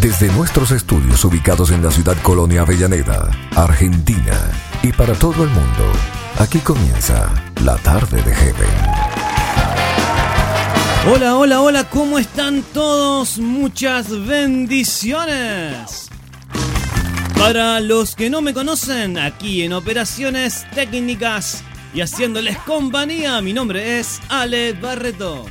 Desde nuestros estudios ubicados en la ciudad colonia Avellaneda, Argentina, y para todo el mundo, aquí comienza la tarde de Heaven. Hola, hola, hola, ¿cómo están todos? Muchas bendiciones. Para los que no me conocen, aquí en Operaciones Técnicas y haciéndoles compañía, mi nombre es Ale Barreto.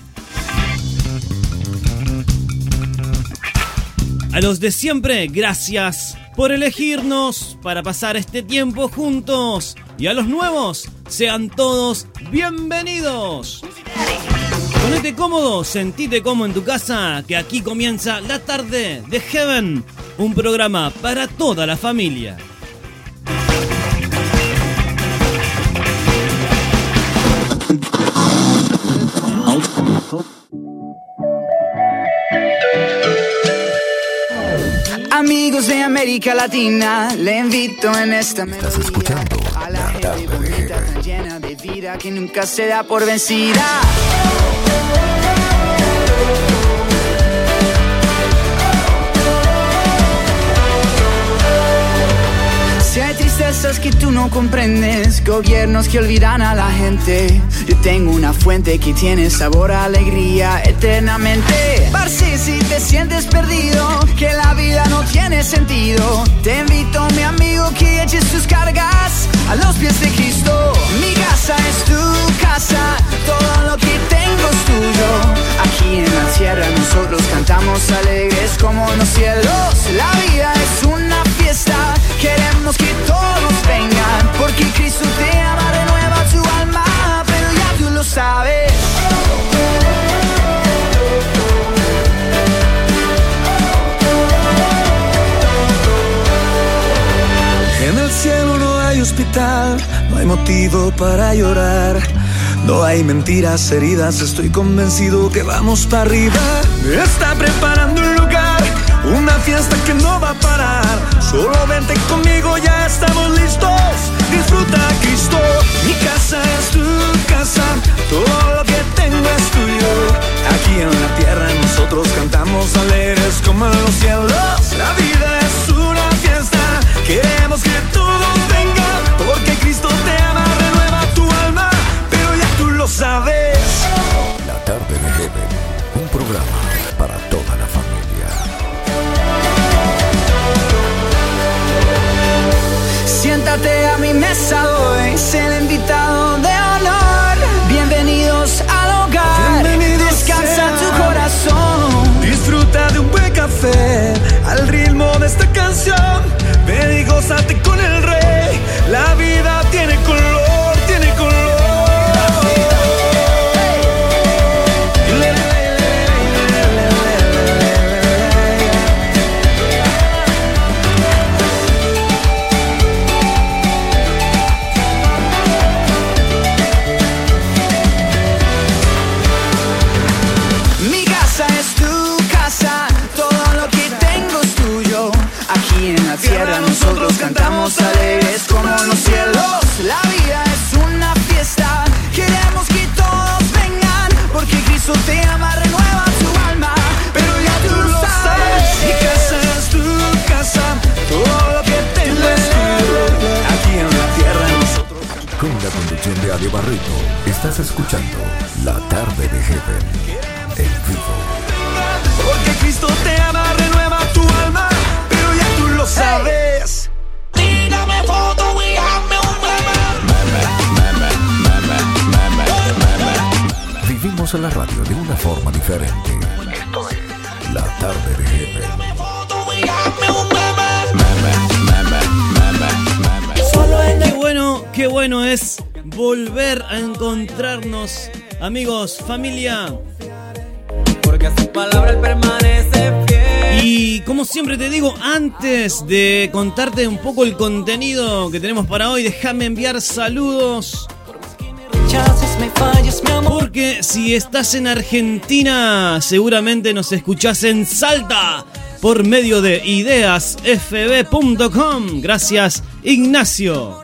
A los de siempre, gracias por elegirnos para pasar este tiempo juntos. Y a los nuevos, sean todos bienvenidos. Ponete cómodo, sentite como en tu casa, que aquí comienza la tarde de Heaven, un programa para toda la familia. Amigos de América Latina, le invito en esta Estás escuchando a la la gente de bonita tan llena de vida que nunca se da por vencida. Tristezas que tú no comprendes, gobiernos que olvidan a la gente, yo tengo una fuente que tiene sabor a alegría eternamente. Parce, si te sientes perdido, que la vida no tiene sentido, te invito, mi amigo, que eches tus cargas a los pies de Cristo. Mi casa es tu casa, todo lo que Aquí en la tierra nosotros cantamos alegres como en los cielos. La vida es una fiesta, queremos que todos vengan, porque Cristo te ama, renueva tu alma, pero ya tú lo sabes. En el cielo no hay hospital, no hay motivo para llorar. No hay mentiras heridas, estoy convencido que vamos para arriba. Está preparando un lugar, una fiesta que no va a parar. Solo vente conmigo, ya estamos listos. Disfruta Cristo, mi casa es tu casa, todo lo que tengo es tuyo. Aquí en la tierra nosotros cantamos alegres como en los cielos. La vida es Siéntate a mi mesa hoy, sé el invitado de honor. Bienvenidos al hogar, Bienvenidos descansa tu corazón. Disfruta de un buen café al ritmo de esta canción. Ven y gózate con escuchando La tarde de Heaven, en vivo. Porque Cristo te ama, renueva tu alma, pero ya tú lo sabes. Tírame foto y hazme un meme. Vivimos en la radio de una forma diferente. Esto es La tarde de Heaven. Foto y hazme un meme. Qué bueno, qué bueno es volver a encontrarnos, amigos, familia. Porque a su palabra él permanece fiel. Y como siempre te digo, antes de contarte un poco el contenido que tenemos para hoy, déjame enviar saludos. Porque si estás en Argentina, seguramente nos escuchás en Salta por medio de ideasfb.com. Gracias, Ignacio.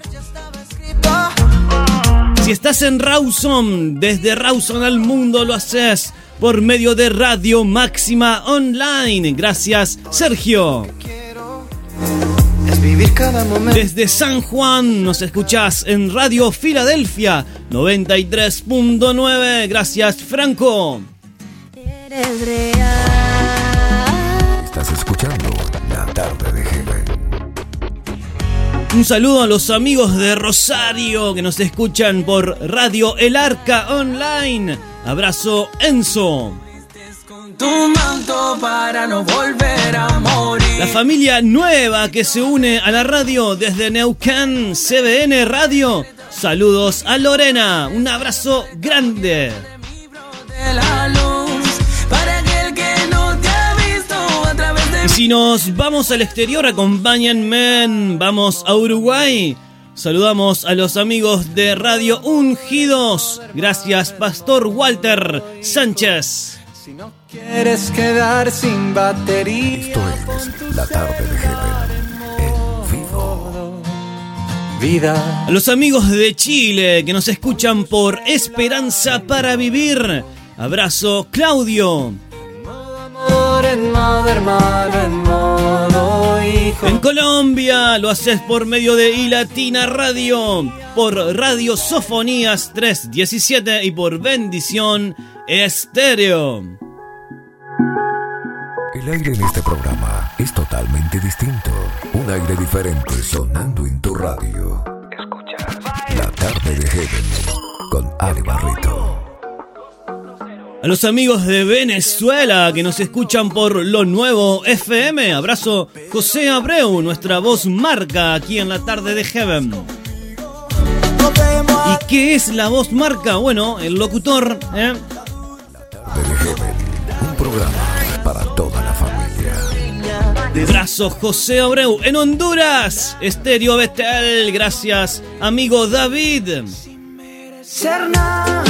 Si estás en Rawson, desde Rawson al mundo lo haces por medio de Radio Máxima Online. Gracias, Sergio. Desde San Juan nos escuchás en Radio Filadelfia 93.9. Gracias, Franco. Eres real. Un saludo a los amigos de Rosario que nos escuchan por Radio El Arca Online. Abrazo, Enzo. La familia nueva que se une a la radio desde Neuquén, CBN Radio. Saludos a Lorena. Un abrazo grande. Si nos vamos al exterior, acompáñenme. Vamos a Uruguay. Saludamos a los amigos de Radio Ungidos. Gracias, Pastor Walter Sánchez. Si no quieres quedar sin batería. Esto es La Tarde de Heaven. En vivo. Vida. A los amigos de Chile que nos escuchan por Esperanza para Vivir. Abrazo, Claudio. Amor en modo hermano, en modo hijo. En Colombia lo haces por medio de iLatina Radio, por Radio Sofonías 317 y por Bendición Estéreo. El aire en este programa es totalmente distinto. Un aire diferente sonando en tu radio. Escuchas La Tarde de Heaven con Ale Barreto. A los amigos de Venezuela que nos escuchan por lo nuevo FM, abrazo José Abreu, nuestra voz marca aquí en la tarde de Heaven. ¿Y qué es la voz marca? Bueno, el locutor, ¿eh? Tarde de Heaven. Un programa para toda la familia. Abrazo José Abreu en Honduras, Estéreo Betel, gracias amigo David. Ser nada me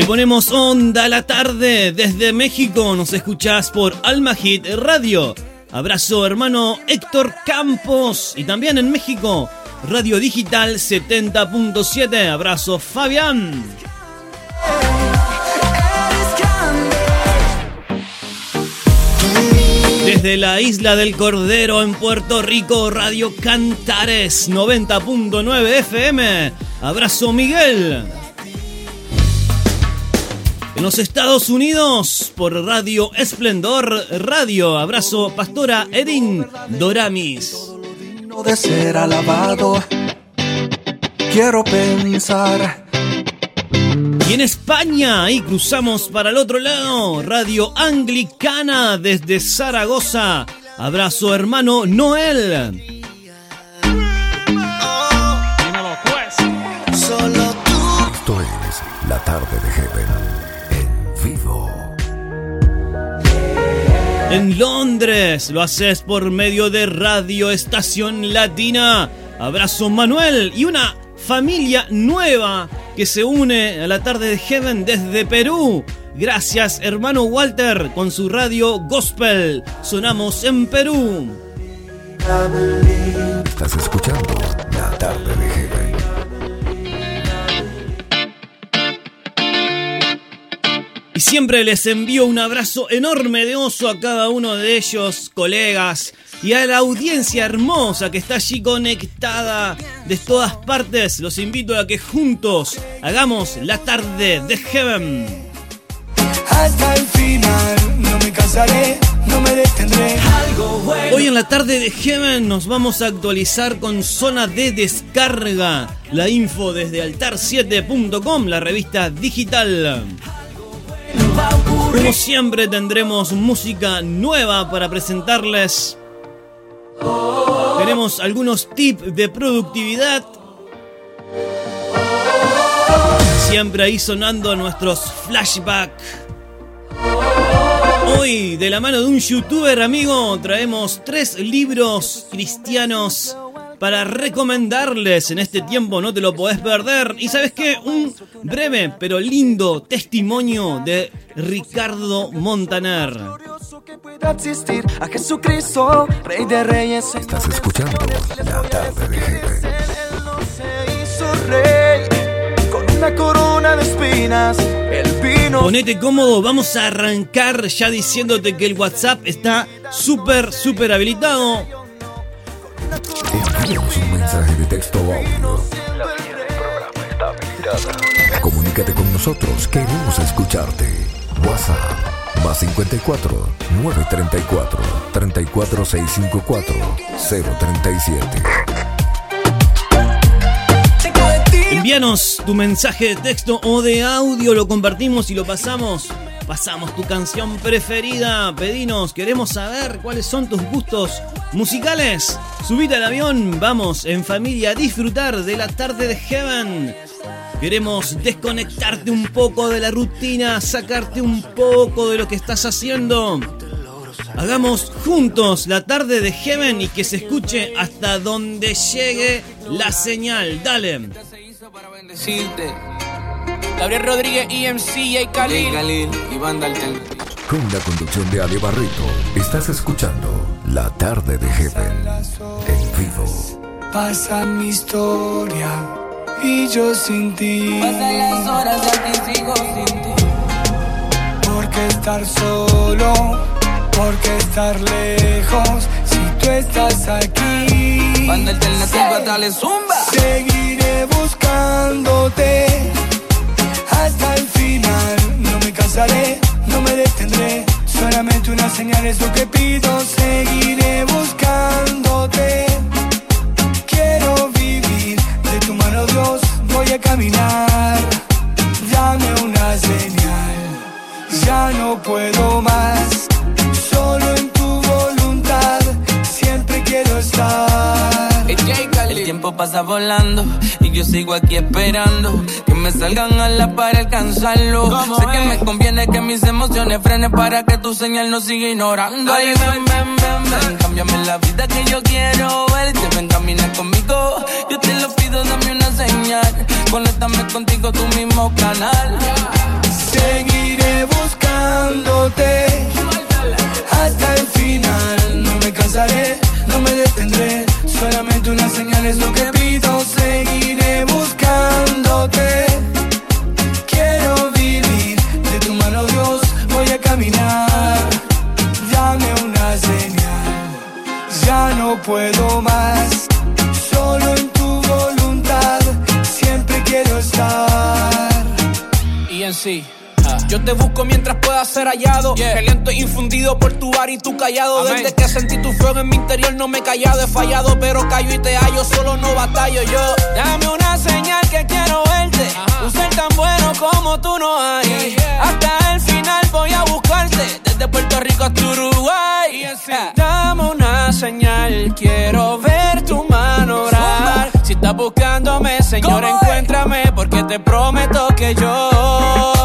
Le ponemos onda a la tarde desde México, nos escuchás por Alma Hit Radio. Abrazo hermano Héctor Campos y también en México, Radio Digital 70.7. Abrazo Fabián. Desde la isla del Cordero en Puerto Rico, Radio Cantares 90.9 FM. Abrazo Miguel. En los Estados Unidos, por Radio Esplendor Radio. Abrazo Pastora Erin Doramis. No de ser alabado. Quiero pensar. Y en España, ahí cruzamos para el otro lado, Radio Anglicana desde Zaragoza. Abrazo hermano Noel. Solo tú. Esto es La Tarde de Heaven. En Londres lo haces por medio de Radio Estación Latina. Abrazo Manuel y una familia nueva que se une a la tarde de Heaven desde Perú. Gracias hermano Walter con su radio Gospel. Sonamos en Perú. Estás escuchando La Tarde de Heaven. Y siempre les envío un abrazo enorme de oso a cada uno de ellos, colegas, y a la audiencia hermosa que está allí conectada de todas partes. Los invito a que juntos hagamos la tarde de Heaven. Hasta el final. No me cansaré, no me detendré. algo bueno. Hoy en la tarde de Heaven nos vamos a actualizar con zona de descarga. La info desde altar7.com, la revista digital. Como siempre tendremos música nueva para presentarles. Tenemos algunos tips de productividad. Siempre ahí sonando nuestros flashbacks. Hoy, de la mano de un youtuber amigo, traemos tres libros cristianos para recomendarles en este tiempo, no te lo podés perder. Y sabes qué, un breve pero lindo testimonio de Ricardo Montaner. Glorioso que pueda existir a Jesucristo, Rey de Reyes. Estás escuchando La Tarde de Heaven. Él no se hizo rey una corona de espinas. El vino. Ponete cómodo, vamos a arrancar ya diciéndote que el WhatsApp está súper, súper habilitado. Envíanos un mensaje de texto o audio. La vía del programa está habilitada. Comunícate con nosotros, queremos escucharte. WhatsApp más 54 934 34654 037. Envíanos tu mensaje de texto o de audio, lo compartimos y lo pasamos. Pasamos tu canción preferida, pedinos, queremos saber cuáles son tus gustos musicales. Subite al avión, vamos en familia a disfrutar de la tarde de Heaven. Queremos desconectarte un poco de la rutina, sacarte un poco de lo que estás haciendo. Hagamos juntos la tarde de Heaven y que se escuche hasta donde llegue la señal. Dale. para bendecirte. Gabriel Rodríguez, EMC, y Khalil. Khalil y Banda Alternativa. Con la conducción de Ale Barrito, estás escuchando La Tarde de Heaven en vivo. Pasa mi historia y yo sin ti. Pasan las horas y aquí sigo sin ti. ¿Por qué estar solo? ¿Por qué estar lejos? Si tú estás aquí. Banda Alternativa, dale zumba. Seguiré buscándote hasta el final. No me cansaré, no me detendré. Solamente una señal es lo que pido. Seguiré buscándote. Quiero vivir de tu mano, Dios. Voy a caminar. Dame una señal. Ya no puedo más. Tiempo pasa volando y yo sigo aquí esperando que me salgan a la para alcanzarlo. Sé que me conviene que mis emociones frenen para que tu señal no siga ignorando. Ay, ven, ven, ven, ven, cámbiame la vida que yo quiero verte. Ven, camina conmigo, yo te lo pido, dame una señal. Conéctame contigo, tu mismo canal. Seguiré buscándote hasta el final. No me cansaré, no me detendré. Solamente una señal es lo que pido. Seguiré buscándote. Quiero vivir de tu mano, Dios. Voy a caminar. Dame una señal. Ya no puedo más. Solo en tu voluntad. Siempre quiero estar. ENC. Yo te busco mientras pueda ser hallado. El lento infundido por tu bar y tu callado. Desde que sentí tu fuego en mi interior no me he callado. He fallado, pero callo y te hallo. Solo no batallo yo. Dame una señal que quiero verte. Un ser tan bueno como tú no hay. Hasta el final voy a buscarte. Desde Puerto Rico hasta Uruguay. Dame una señal, quiero ver tu mano obrar. Si estás buscándome, Señor, encuéntrame. Porque te prometo que yo.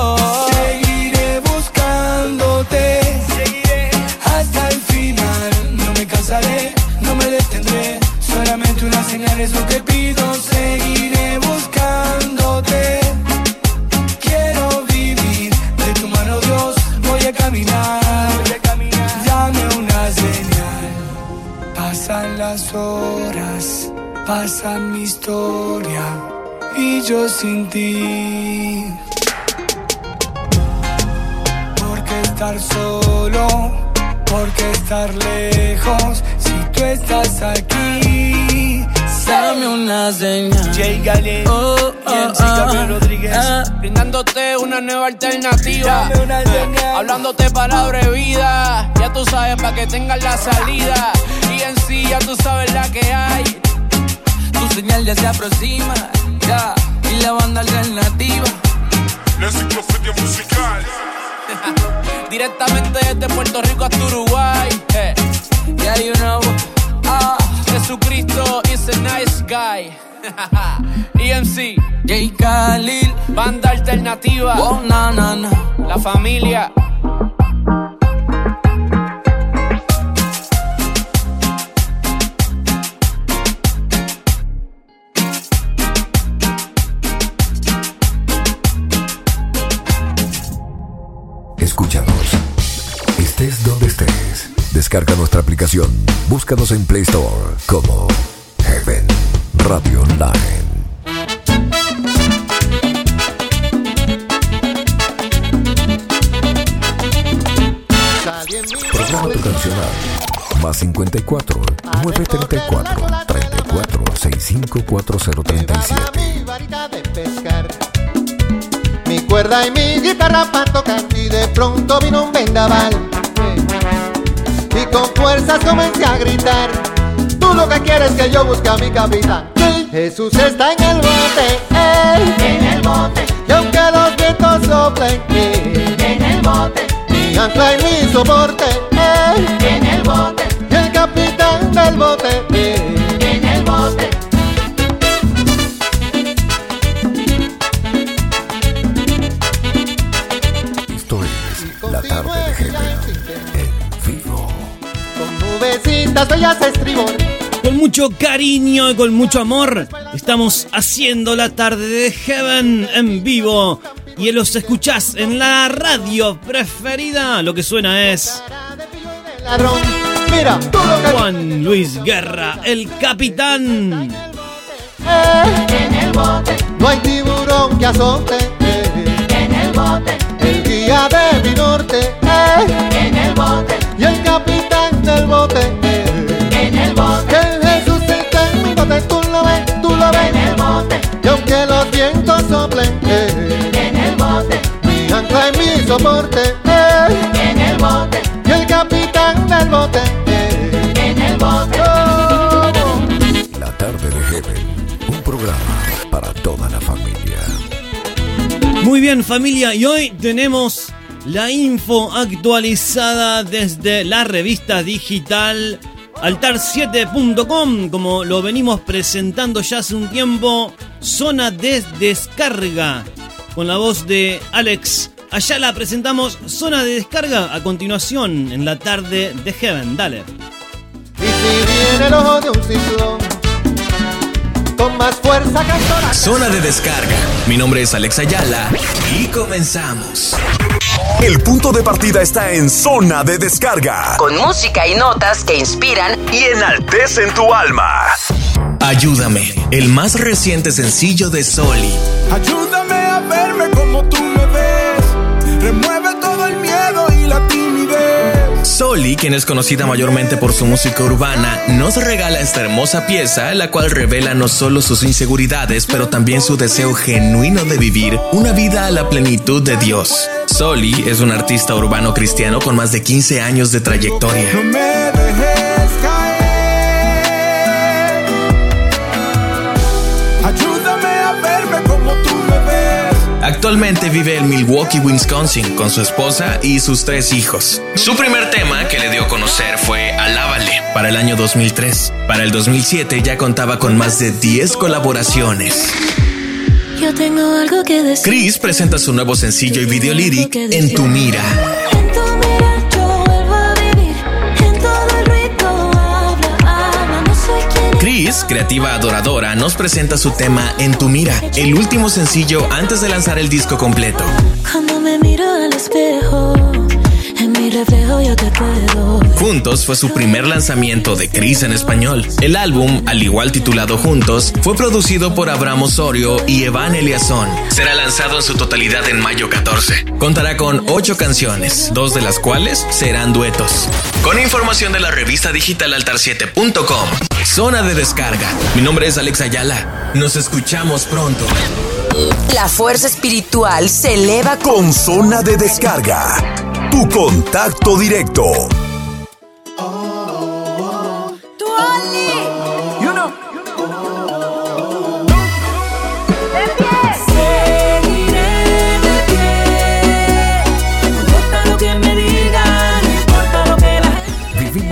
Solamente una señal es lo que pido. Seguiré buscándote. Quiero vivir de tu mano, Dios. Voy a caminar. Dame una señal. Pasan las horas, pasa mi historia y yo sin ti. ¿Por qué estar solo? ¿Por qué estar lejos? Si tú estás aquí. Dame una señal. Jay Galen, Oh, oh, y Gabriel oh, Rodríguez. ah. Brindándote una nueva alternativa. Dame una señal. Hablándote palabra de vida. Ya tú sabes para que tengas la salida. Y en sí ya tú sabes la que hay. Tu señal ya se aproxima. Ya. Y la banda alternativa. La enciclopedia musical. Directamente desde Puerto Rico hasta Uruguay. Eh. Yeah, you know. Jesucristo is a nice guy. EMC. J. Khalil. Banda alternativa. Oh, na, na, na. La familia. Escúchanos. Estés donde estés. Descarga nuestra aplicación. Búscanos en Play Store como Heaven Radio Online. Programa tu cancional. Más 54 934 34 654037. Mi varita de pescar. Mi cuerda y mi guitarra para tocar. Y de pronto vino un vendaval y con fuerzas comencé a gritar. Tú lo que quieres que yo busque a mi capitán. Jesús está en el bote, ey, en el bote. Y aunque los vientos soplen, ey, en el bote. Mi ancla y mi soporte, ey, en el bote. Y el capitán del bote, bellas estribor. Con mucho cariño y con mucho amor estamos haciendo la tarde de Heaven en vivo y los escuchás en la radio preferida. Lo que suena es Juan Luis Guerra, el capitán. en el bote. No hay tiburón que azote. En el bote. El guía de mi norte. En el bote. Y el capitán del bote. Mi soporte. En el bote. Y el capitán del bote. En el bote. La Tarde de Heaven, un programa para toda la familia. Muy bien familia, y hoy tenemos la info actualizada desde la revista digital altar7.com, como lo venimos presentando ya hace un tiempo, zona de descarga, con la voz de Alex. Allá la presentamos, zona de descarga, a continuación en la tarde de Heaven, dale. Y si viene el ojo de un ciclón, con más fuerza que. Zona de descarga. Mi nombre es Alex Ayala y comenzamos. El punto de partida está en zona de descarga con música y notas que inspiran y enaltecen tu alma. Ayúdame, el más reciente sencillo de Soli. Ayúdame a verme Soli, quien es conocida mayormente por su música urbana, nos regala esta hermosa pieza, la cual revela no solo sus inseguridades, pero también su deseo genuino de vivir una vida a la plenitud de Dios. Soli es un artista urbano cristiano con más de 15 años de trayectoria. Actualmente vive en Milwaukee, Wisconsin, con su esposa y sus tres hijos. Su primer tema que le dio a conocer fue Alábale para el año 2003. Para el 2007 ya contaba con más de 10 colaboraciones. Yo tengo algo que decir. Chris presenta su nuevo sencillo y video lyric En tu mira. En tu mira creativa adoradora, nos presenta su tema En tu mira, el último sencillo antes de lanzar el disco completo. Juntos fue su primer lanzamiento de Chris en español. El álbum, al igual titulado Juntos, fue producido por Abraham Osorio y Evan Eliasson. Será lanzado en su totalidad en mayo 14. Contará con ocho canciones, dos de las cuales serán duetos. Con información de la revista digital altar7.com. Zona de descarga. Mi nombre es Alex Ayala. Nos escuchamos pronto. La fuerza espiritual se eleva Con zona de descarga. Tu contacto directo.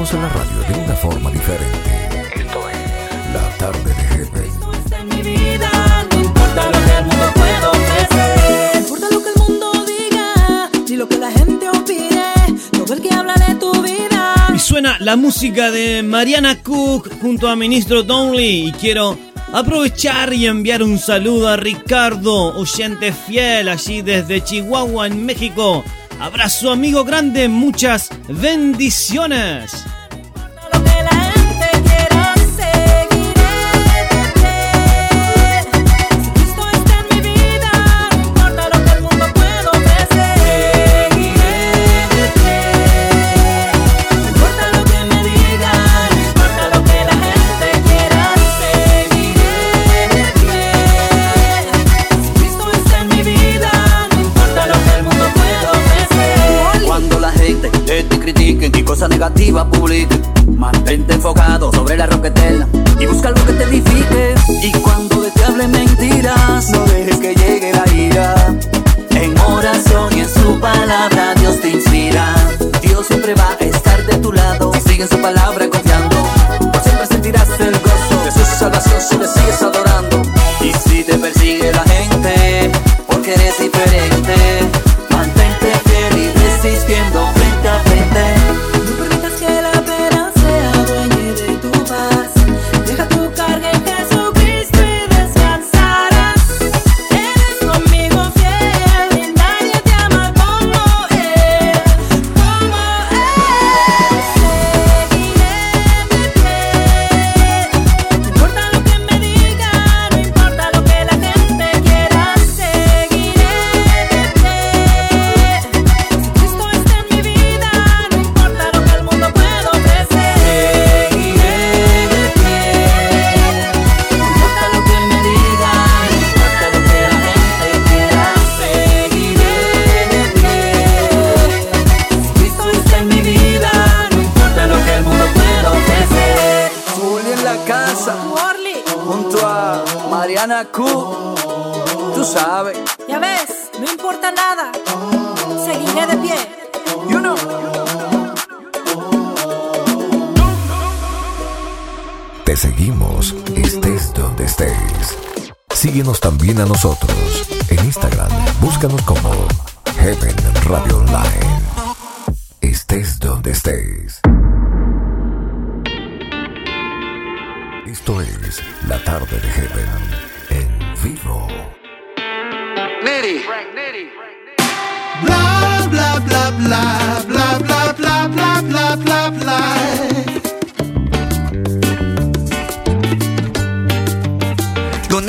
La Vivimos en la radio de una forma diferente. Esto es La Tarde de Heaven. gente en mi vida, no importa lo que el mundo pueda ofrecer. No importa lo que el mundo diga, ni lo que la gente opine. Todo el que habla de tu vida. Y suena la música de Mariana Cook junto a Ministro Donley. Y quiero aprovechar y enviar un saludo a Ricardo, oyente fiel allí desde Chihuahua, en México. Abrazo amigo grande, muchas bendiciones. Negativa publique. Mantente enfocado sobre la roquetela y busca algo que te edifique. Y cuando te hable mentiras, no dejes que llegue la ira. En oración y en su palabra Dios te inspira. Dios siempre va a estar de tu lado. Sigue su palabra confiando. Por siempre sentirás el gozo de su salvación si le sigues adorando. Y si te persigue la gente, Q. Tú sabes, ya ves, no importa nada. Seguiré de pie. you know. Te seguimos, estés donde estés. Síguenos también a nosotros. En Instagram, búscanos como Heaven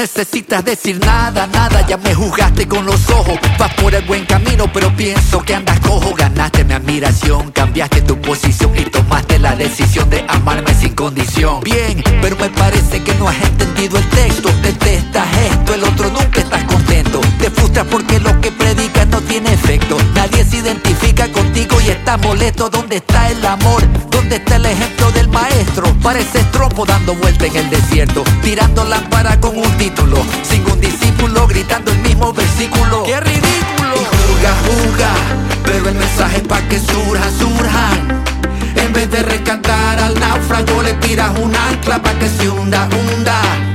necesitas decir nada, nada, ya me juzgaste con los ojos. Vas por el buen camino, pero pienso que andas cojo. Ganaste mi admiración, cambiaste tu posición y tomaste la decisión de amarme sin condición. Bien, pero me parece que no has entendido el texto. Detestas esto, el otro nunca estás contento. Te frustras porque lo que predicas tiene efecto. Nadie se identifica contigo y estás molesto. ¿Dónde está el amor? ¿Dónde está el ejemplo del maestro? Pareces trompo dando vuelta en el desierto, tirando lámpara con un título, sin un discípulo gritando el mismo versículo. ¡Qué ridículo! Y juzga, pero el mensaje pa' que surja, surjan. En vez de rescatar al náufrago, le tiras un ancla pa' que se hunda, hunda.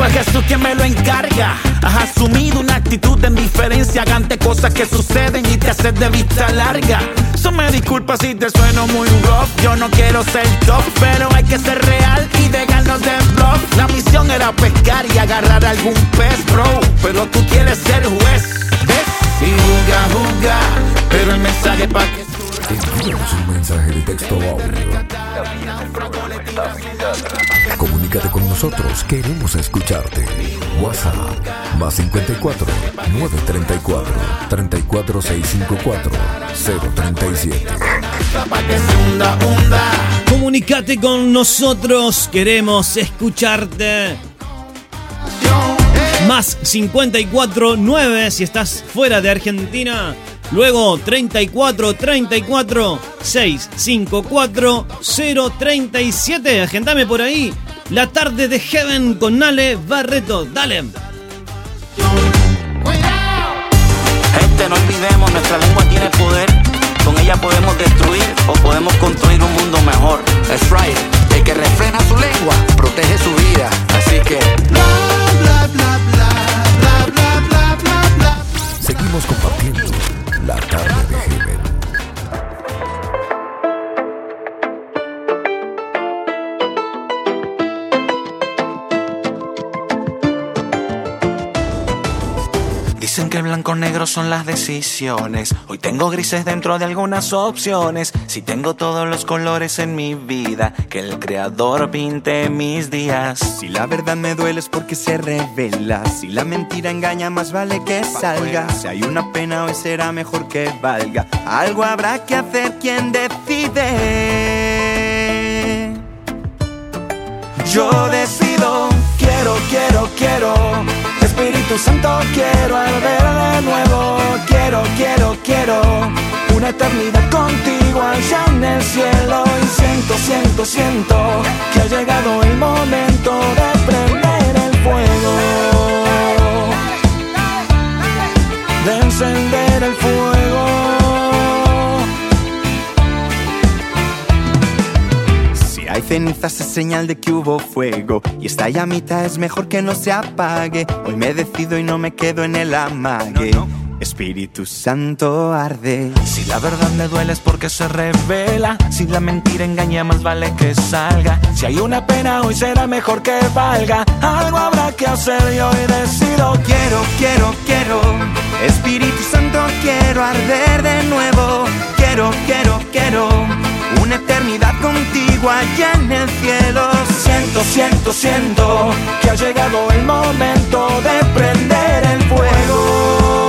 Fue Jesús quien me lo encarga. Has asumido una actitud de indiferencia ante cosas que suceden y te haces de vista larga. So me disculpa si te sueno muy rough. Yo no quiero ser top, pero hay que ser real y dejarnos de bluff. La misión era pescar y agarrar algún pez, bro. Pero tú quieres ser juez, ¿ves? Y juzga, juzga. Pero el mensaje pa' que Envíanos un mensaje de texto o audio. Comunícate con nosotros, queremos escucharte. WhatsApp más 54 934 34654 037. Comunicate con nosotros, queremos escucharte. Más 54 9 si estás fuera de Argentina. Luego 34 34 654 037. Agendame por ahí. La tarde de Heaven con Nale Barreto. Dale. Gente, no olvidemos, nuestra lengua tiene poder. Con ella podemos destruir o podemos construir un mundo mejor. That's right. El que refrena su lengua protege su vida. Así que. Seguimos compartiendo la tarde de Heaven. Dicen que blanco negro son las decisiones. Hoy tengo grises dentro de algunas opciones. Si tengo todos los colores en mi vida, que el creador pinte mis días. Si la verdad me duele es porque se revela. Si la mentira engaña, más vale que salga. Si hay una pena, hoy será mejor que valga. Algo habrá que hacer quien decide. Yo decido, quiero, quiero, quiero. Espíritu Santo, quiero arder de nuevo. Quiero, quiero, quiero. Una eternidad contigo allá en el cielo. Y siento, siento, siento que ha llegado el momento de prender el fuego. De encender el fuego. Cenizas es señal de que hubo fuego y esta llamita es mejor que no se apague. Hoy me decido y no me quedo en el amague. Espíritu Santo arde. Si la verdad me duele es porque se revela. Si la mentira engaña, más vale que salga. Si hay una pena, hoy será mejor que valga. Algo habrá que hacer y hoy decido. Quiero, quiero, quiero. Espíritu Santo, quiero arder de nuevo. Quiero, quiero, quiero. Una eternidad contigo allá en el cielo. Siento, siento, siento que ha llegado el momento de prender el fuego.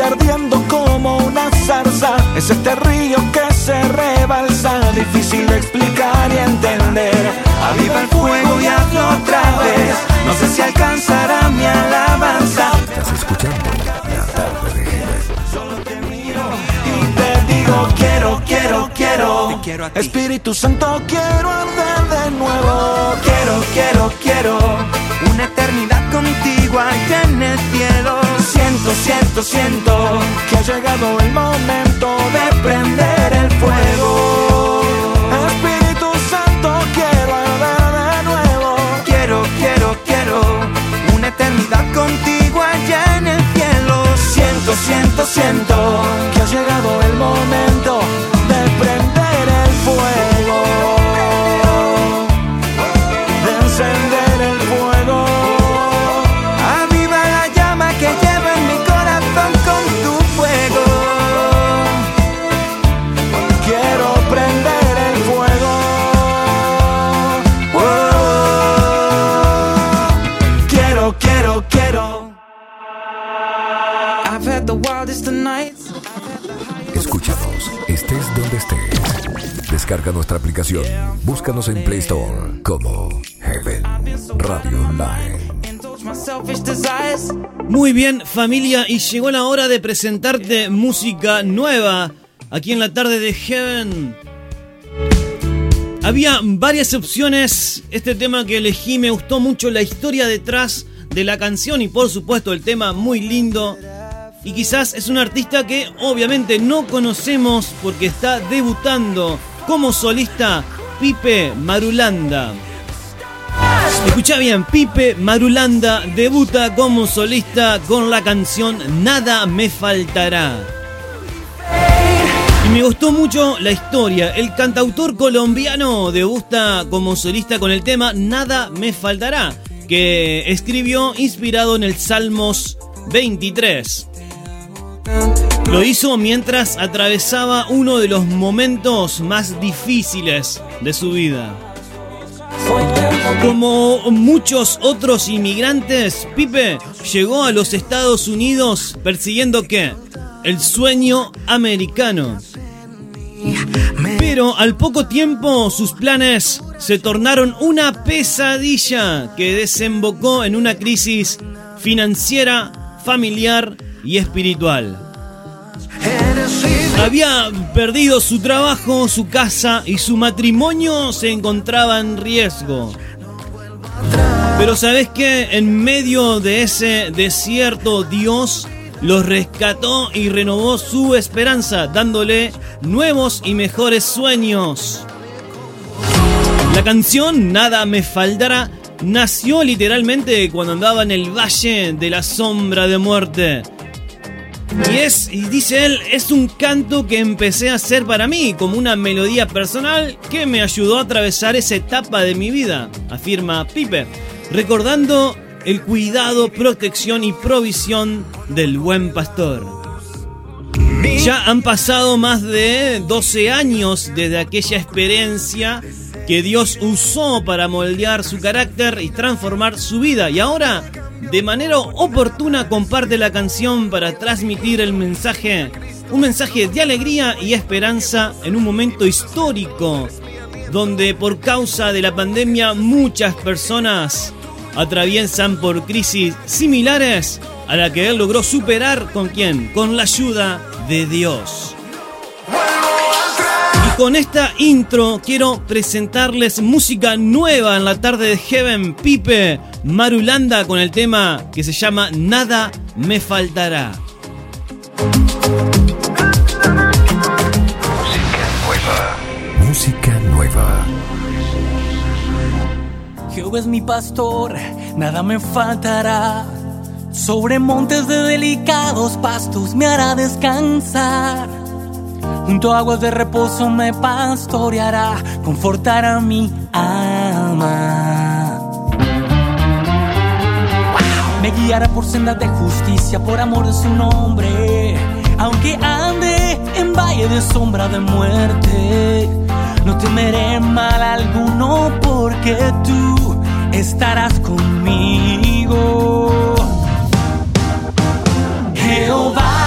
Ardiendo como una zarza. Es este río que se rebalsa. Difícil de explicar y entender. Aviva el fuego y hazlo otra vez. No sé si alcanzará mi alabanza. Estás escuchando La Tarde de Y te digo, quiero, quiero, quiero. Espíritu Santo, quiero arder de nuevo. Quiero, quiero, quiero. Una eternidad contigo allá en el cielo. Siento, siento, siento que ha llegado el momento de prender el fuego. Espíritu Santo, quiero arder de nuevo. Quiero, quiero, quiero. Una eternidad contigo allá en el cielo. Siento, siento, siento que ha llegado el momento Descarga nuestra aplicación. Búscanos en Play Store como Heaven Radio Online. Muy bien, familia, y llegó la hora de presentarte música nueva aquí en la tarde de Heaven. Había varias opciones. Este tema que elegí me gustó mucho la historia detrás de la canción y por supuesto el tema muy lindo. Y quizás es un artista que obviamente no conocemos porque está debutando como solista Pipe Marulanda. Escucha bien, Pipe Marulanda debuta como solista con la canción Nada me faltará. Y me gustó mucho la historia. El cantautor colombiano debuta como solista con el tema Nada me faltará, que escribió inspirado en el Salmos 23. Lo hizo mientras atravesaba uno de los momentos más difíciles de su vida. Como muchos otros inmigrantes, Pipe llegó a los Estados Unidos persiguiendo qué? El sueño americano. Pero al poco tiempo sus planes se tornaron una pesadilla que desembocó en una crisis financiera, familiar y espiritual. Había perdido su trabajo, su casa y su matrimonio se encontraba en riesgo. Pero sabes que en medio de ese desierto Dios los rescató y renovó su esperanza, dándole nuevos y mejores sueños. La canción Nada me faltará nació literalmente cuando andaba en el valle de la sombra de muerte. Y es, y dice él, es un canto que empecé a hacer para mí, como una melodía personal que me ayudó a atravesar esa etapa de mi vida, afirma Pipe, recordando el cuidado, protección y provisión del buen pastor. Ya han pasado más de 12 años desde aquella experiencia que Dios usó para moldear su carácter y transformar su vida. Y ahora, de manera oportuna, comparte la canción para transmitir el mensaje, un mensaje de alegría y esperanza en un momento histórico, donde por causa de la pandemia muchas personas atraviesan por crisis similares a la que él logró superar con quién? Con la ayuda de Dios. Con esta intro quiero presentarles música nueva en la tarde de Heaven Pipe Marulanda con el tema que se llama Nada me faltará. Música nueva. Jehová es mi pastor, nada me faltará. Sobre montes de delicados pastos me hará descansar. Junto a aguas de reposo me pastoreará, confortará mi alma. Me guiará por sendas de justicia, por amor de su nombre. Aunque ande en valle de sombra de muerte, no temeré mal alguno porque tú estarás conmigo. Jehová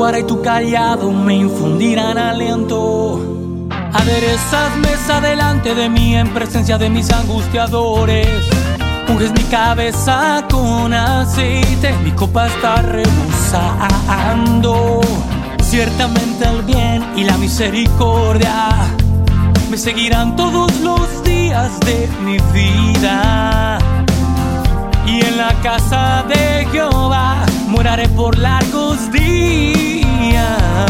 vara y tu callado me infundirán aliento. Aderezas mesa delante de mí en presencia de mis angustiadores. Unges mi cabeza con aceite, mi copa está rebosando. Ciertamente el bien y la misericordia me seguirán todos los días de mi vida. Y en la casa de Jehová moraré por largos días.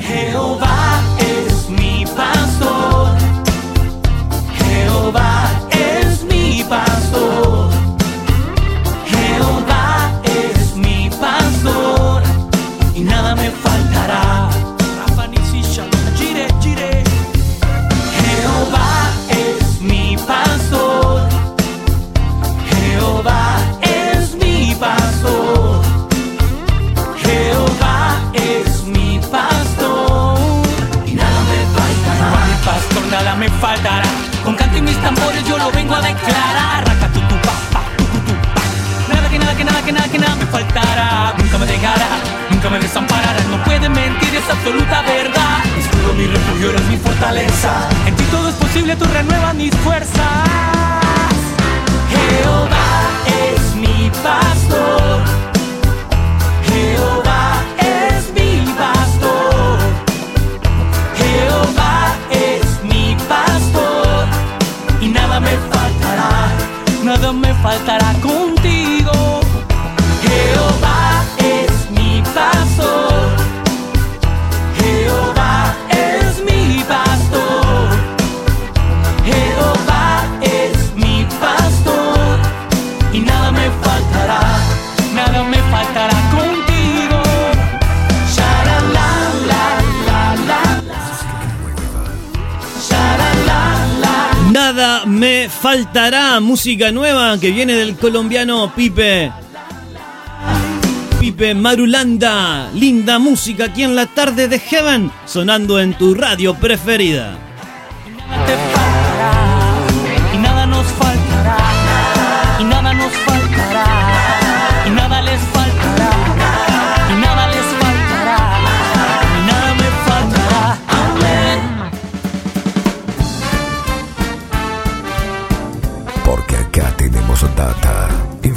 Jehová es mi pastor. Jehová es mi pastor. Tú renuevas mis fuerzas. Faltará. Música nueva que viene del colombiano Pipe. Pipe Marulanda. Linda música aquí en la tarde de Heaven. Sonando en tu radio preferida.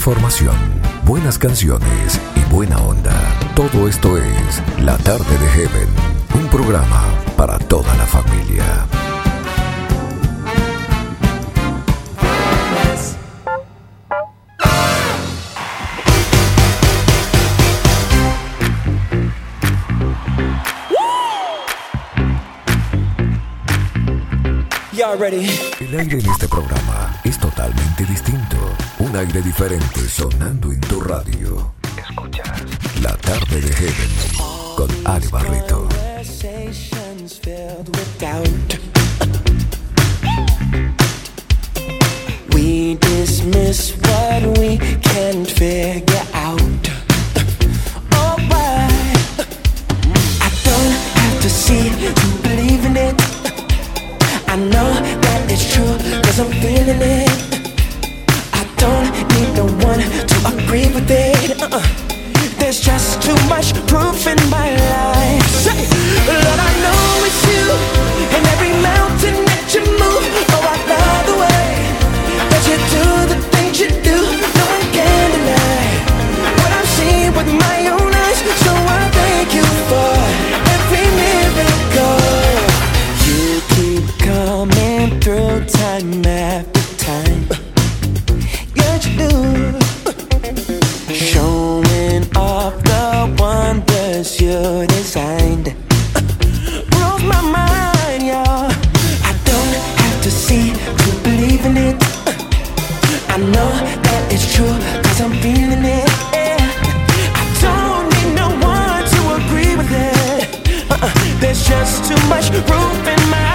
Información, buenas canciones y buena onda. Todo esto es La Tarde de Heaven, un programa para toda la familia. El aire en este programa es totalmente distinto. Un aire diferente sonando en tu radio. Escuchas La Tarde de Heaven con Ali Barreto. We dismiss what we can't figure cause I'm feeling it. I don't need no one to agree with it. Uh-uh. There's just too much proof in my life. Lord, I know it's you. And every mountain Just too much proof in my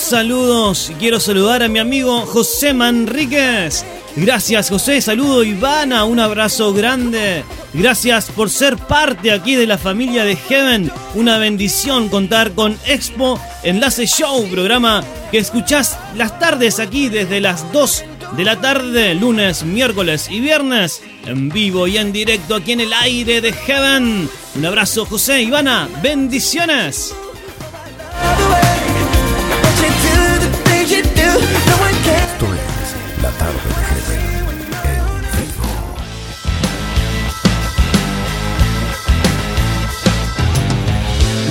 saludos. Quiero saludar a mi amigo José Manríquez. Gracias José, saludo Ivana, un abrazo grande. Gracias por ser parte aquí de la familia de Heaven. Una bendición contar con Expo Enlace Show, programa que escuchás las tardes aquí desde las 2 de la tarde, lunes, miércoles y viernes, en vivo y en directo aquí en el aire de Heaven. Un abrazo José, Ivana, bendiciones.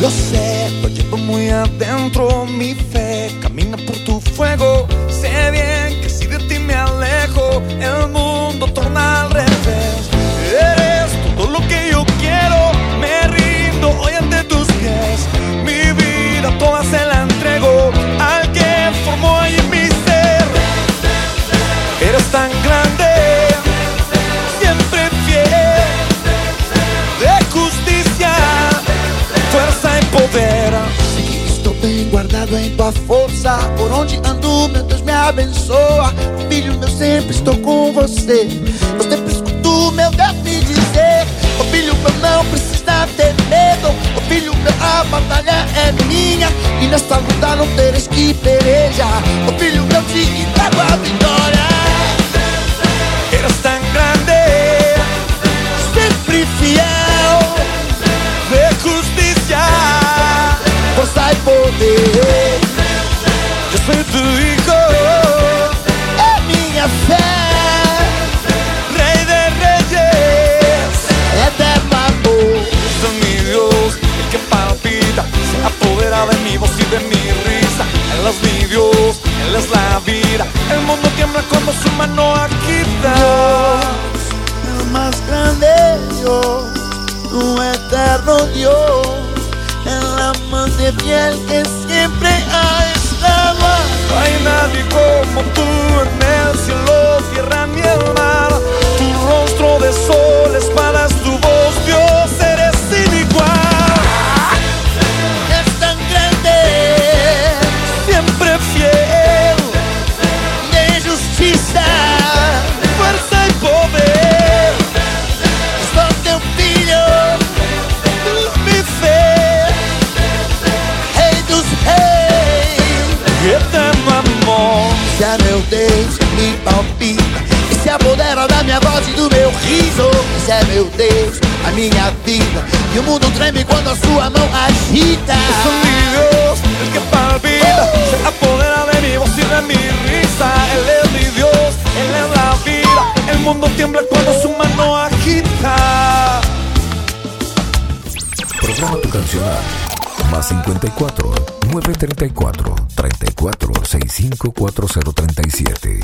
Lo sé, lo llevo muy adentro, mi fe camina por tu fuego. Sé bien que si de ti me alejo, el mundo torna al força. Por onde ando, meu Deus me abençoa. Filho meu, sempre estou com você. Eu sempre escuto meu Deus me dizer: Ô filho meu, não precisa ter medo. Ô filho meu, a batalha é minha. E nesta luta não tereis que pelejar. Ô filho meu, te entrego a vitória. De mi risa. Él es mi Dios, Él es la vida. El mundo tiembla cuando su mano agita. Dios, el más grande Dios tu eterno Dios, el amante fiel que siempre ha estado. No hay nadie como tú en el cielo, tierra ni el mar. Tu rostro de sol, sorriso que serve o Deus a minha vida E o mundo treme quando a sua mão agita Son mi Dios, el que palpita Se apodera de mi voz y de mi risa Él es mi Dios, Él es la vida El mundo tiembla cuando su mano agita Programa tu cancional. Más 54 934 34 65 4037.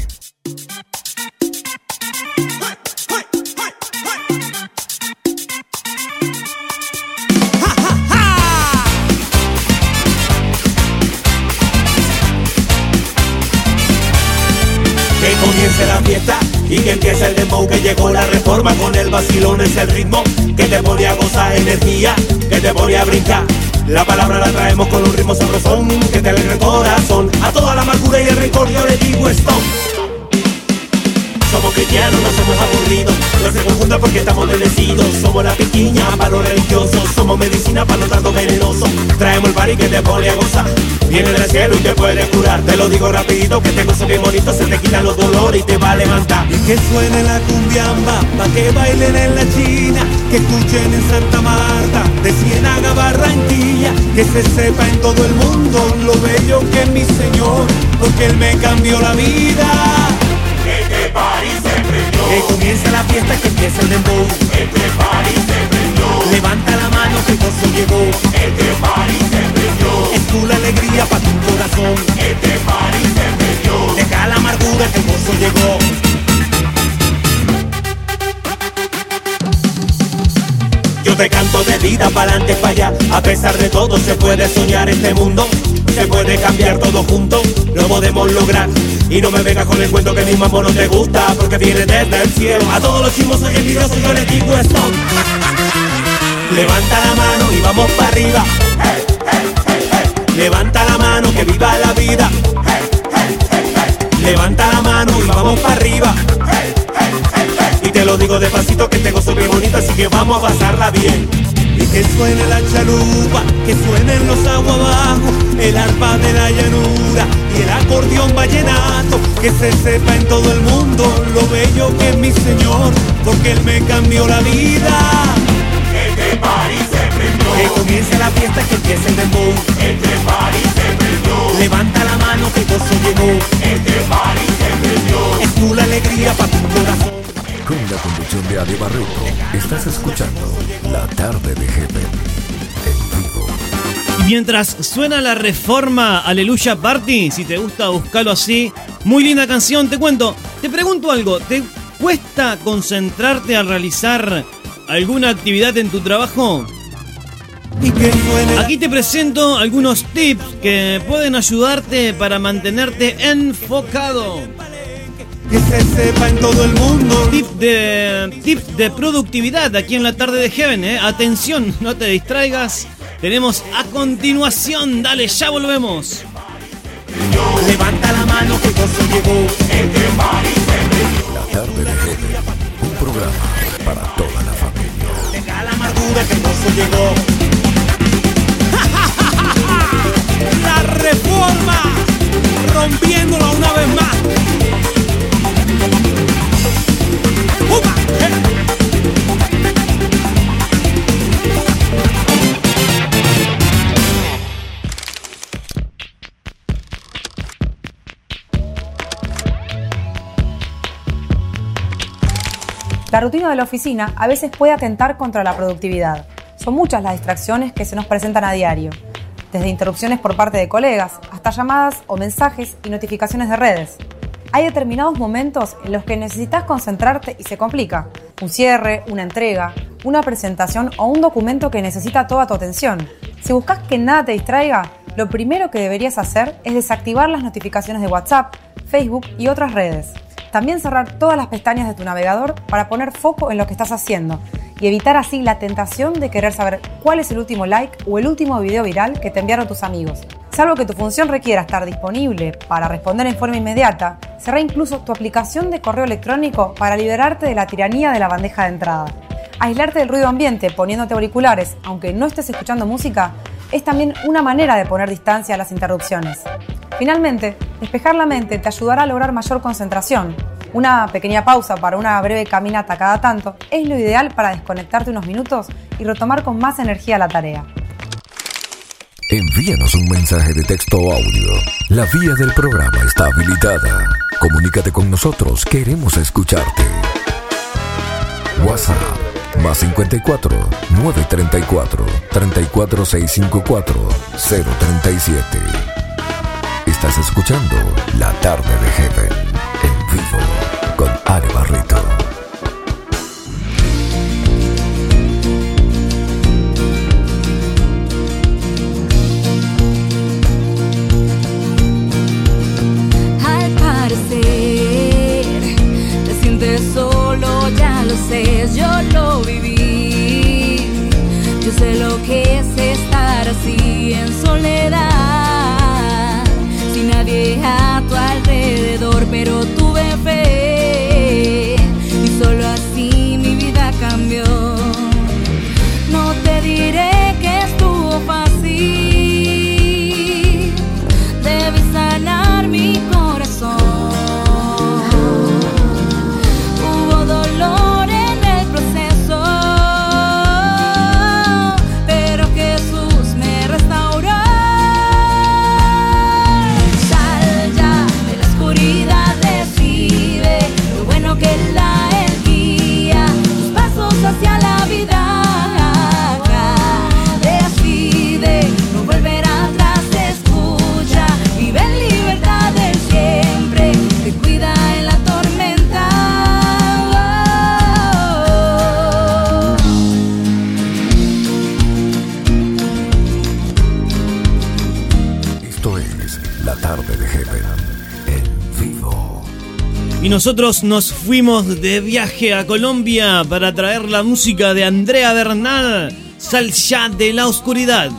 Comience la fiesta y que empiece el dembow que llegó la reforma con el vacilón es el ritmo que te pone a gozar energía, que te pone a brincar. La palabra la traemos con un ritmo sabrosón que te alegra el corazón. A toda la amargura y el rencor yo le digo stop. Somos cristianos, no somos aburridos. No se confunda porque estamos bendecidos. Somos la piquiña para los religiosos. Somos medicina para no tanto venenoso. Traemos el party que te pone a gozar. Viene del cielo y te puede curar. Te lo digo rapidito que te gozo bien bonito. Se te quitan los dolores y te va a levantar. Que suene la cumbiamba, pa' que bailen en la China, que escuchen en Santa Marta, de Ciénaga, Barranquilla, que se sepa en todo el mundo lo bello que es mi Señor, porque Él me cambió la vida. Prendió. Que comience la fiesta, que empiece el dembow. Este party se prendió. Levanta la mano que el gozo llegó. Este party se prendió. Es tu la alegría pa' tu corazón. Este party se prendió. Deja la amargura que el gozo llegó. Yo te de vida para adelante, para allá. A pesar de todo, se puede soñar este mundo. Se puede cambiar todo junto, lo podemos lograr. Y no me vengas con el cuento que mi mamá no te gusta, porque viene desde el cielo. A todos los chismosos y envidiosos yo les digo esto. Levanta la mano y vamos para arriba. Levanta la mano que viva la vida. Levanta la mano y vamos para arriba. Lo digo despacito que te gozo bien bonito, así que vamos a pasarla bien. Y que suene la chalupa, que suenen los aguas abajo, el arpa de la llanura y el acordeón vallenato, que se sepa en todo el mundo lo bello que es mi Señor, porque Él me cambió la vida. Este party se prendió. Que comience la fiesta, que empiece el dembow. Este party se prendió. Levanta la mano que el gozo llegó. Este party se prendió. Es tú la alegría para tu corazón. Con la conducción de Adi Barreto, estás escuchando La Tarde de Heaven en vivo. Y mientras suena la reforma Aleluya Party, si te gusta buscarlo así, muy linda canción, te cuento, te pregunto algo, ¿te cuesta concentrarte al realizar alguna actividad en tu trabajo? Aquí te presento algunos tips que pueden ayudarte para mantenerte enfocado. Que se sepa en todo el mundo. Tip de, tips de productividad aquí en la tarde de Heaven, ¿eh? Atención, no te distraigas. Tenemos a continuación, dale, ya volvemos. Levanta la mano que el gozo llegó. La Tarde de Heaven, un programa para toda la familia. Deja la amargura que el gozo llegó. La reforma, rompiéndola una vez más. La rutina de la oficina a veces puede atentar contra la productividad. Son muchas las distracciones que se nos presentan a diario, desde interrupciones por parte de colegas hasta llamadas o mensajes y notificaciones de redes. Hay determinados momentos en los que necesitas concentrarte y se complica. Un cierre, una entrega, una presentación o un documento que necesita toda tu atención. Si buscas que nada te distraiga, lo primero que deberías hacer es desactivar las notificaciones de WhatsApp, Facebook y otras redes. También cerrar todas las pestañas de tu navegador para poner foco en lo que estás haciendo y evitar así la tentación de querer saber cuál es el último like o el último video viral que te enviaron tus amigos. Salvo que tu función requiera estar disponible para responder en forma inmediata, cerrá incluso tu aplicación de correo electrónico para liberarte de la tiranía de la bandeja de entrada. Aislarte del ruido ambiente poniéndote auriculares, aunque no estés escuchando música, es también una manera de poner distancia a las interrupciones. Finalmente, despejar la mente te ayudará a lograr mayor concentración. Una pequeña pausa para una breve caminata cada tanto es lo ideal para desconectarte unos minutos y retomar con más energía la tarea. Envíanos un mensaje de texto o audio. La vía del programa está habilitada. Comunícate con nosotros, queremos escucharte. WhatsApp más 54 934 34654 037. Estás escuchando La tarde de Heaven en nosotros nos fuimos de viaje a Colombia para traer la música de Andrea Bernal, Sal ya de la oscuridad.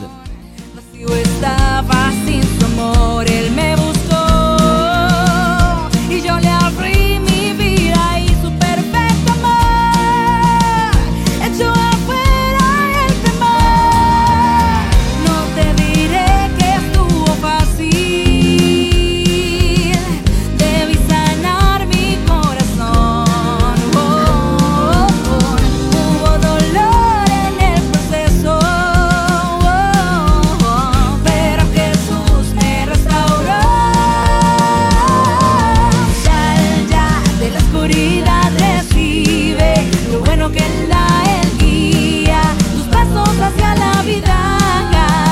Oscuridad, recibe lo bueno que la él guía, tus pasos hacia la vida.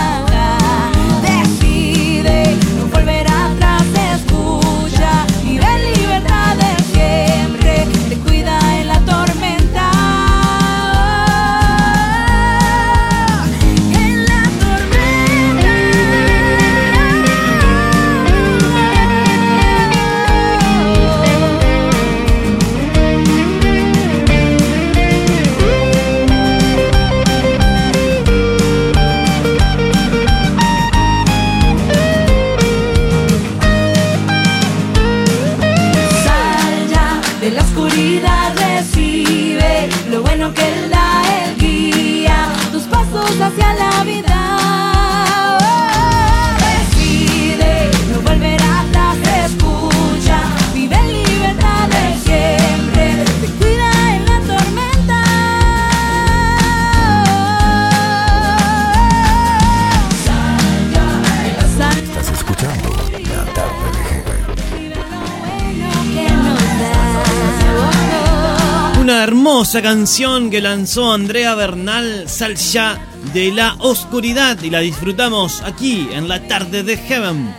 Hermosa canción que lanzó Andrea Bernal, Sal ya de la oscuridad. Y la disfrutamos aquí en la tarde de Heaven.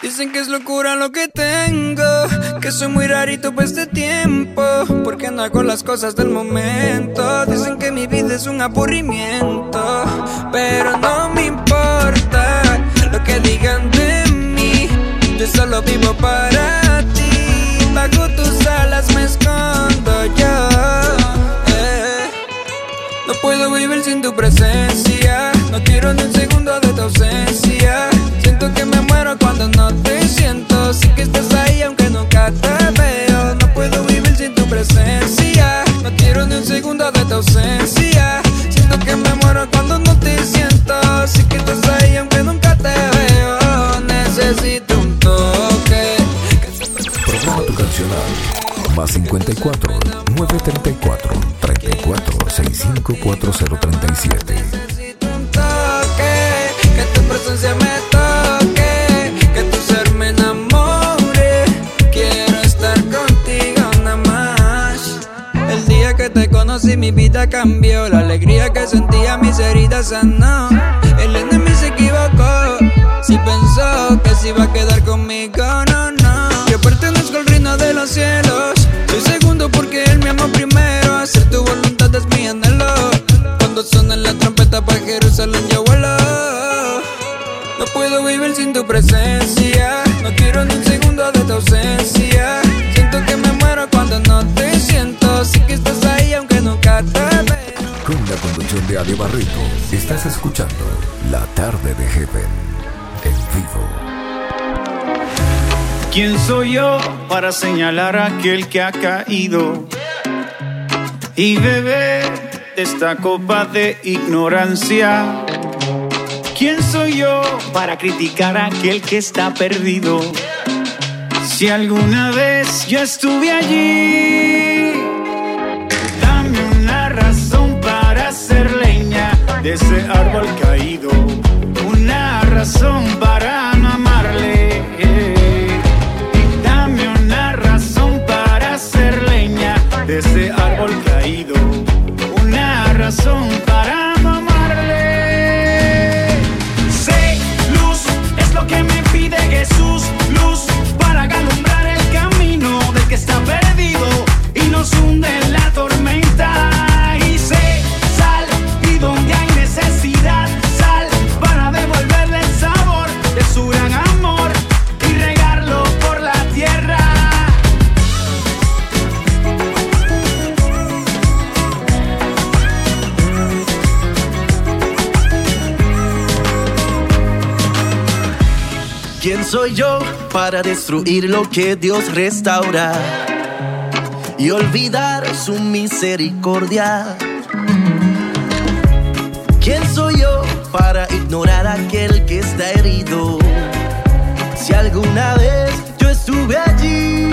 Dicen que es locura lo que tengo, que soy muy rarito para este tiempo, porque no hago las cosas del momento. Dicen que mi vida es un aburrimiento, pero no me importa lo que digan de mí. Yo solo vivo para ti, bajo tus alas me escondo yo. Eh. No puedo vivir sin tu presencia. No quiero ni un segundo de tu ausencia. Siento que me ausencia. Siento que me muero cuando no te siento. Si que estás ahí aunque nunca te veo. Necesito un toque. Programa tu cancional. Más 54 934 34 654 037. Mi vida cambió, la alegría que sentía mis heridas sanó. El enemigo se equivocó, si pensó que se iba a quedar conmigo, no, no. Yo pertenezco al reino de los cielos, soy segundo porque él me amó primero. Hacer tu voluntad es mi anhelo. Cuando suena la trompeta para Jerusalén yo vuelo. No puedo vivir sin tu presencia. No quiero ni un segundo de tu ausencia. La conducción de estás escuchando La Tarde de Heaven en vivo. ¿Quién soy yo para señalar a aquel que ha caído y beber de esta copa de ignorancia? ¿Quién soy yo para criticar a aquel que está perdido? Si alguna vez yo estuve allí, ese árbol caído, para destruir lo que Dios restaura y olvidar su misericordia? ¿Quién soy yo para ignorar aquel que está herido? Si alguna vez yo estuve allí,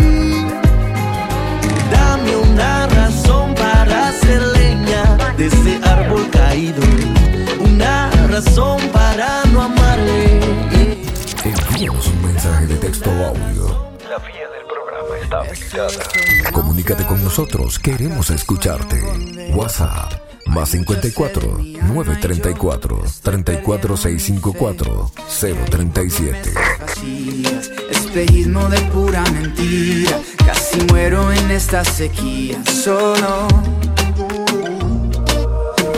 dame una razón para hacer leña de ese árbol caído, una razón para no amarle. Envíanos un mensaje de texto o audio. La vía del programa está habilitada. Comunícate con nosotros, queremos escucharte. WhatsApp más 54 934 34654 037. vacías, espejismo de pura mentira. Casi muero en esta sequía. Solo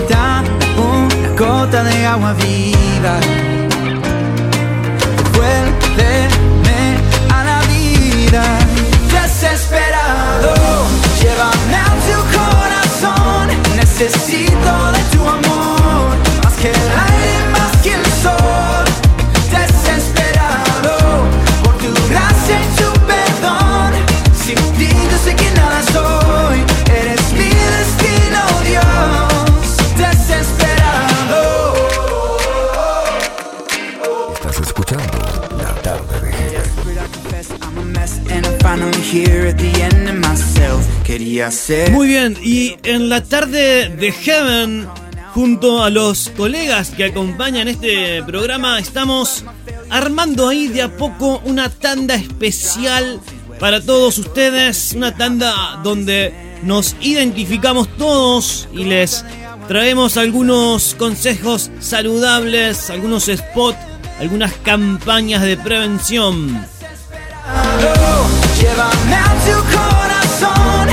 dame una gota de agua viva. Desesperado, llévame a tu corazón. Necesito de tu amor, más que el Muy bien, y en la tarde de Heaven, junto a los colegas que acompañan este programa, estamos armando ahí de a poco una tanda especial para todos ustedes, una tanda donde nos identificamos todos y les traemos algunos consejos saludables, algunos spots, algunas campañas de prevención.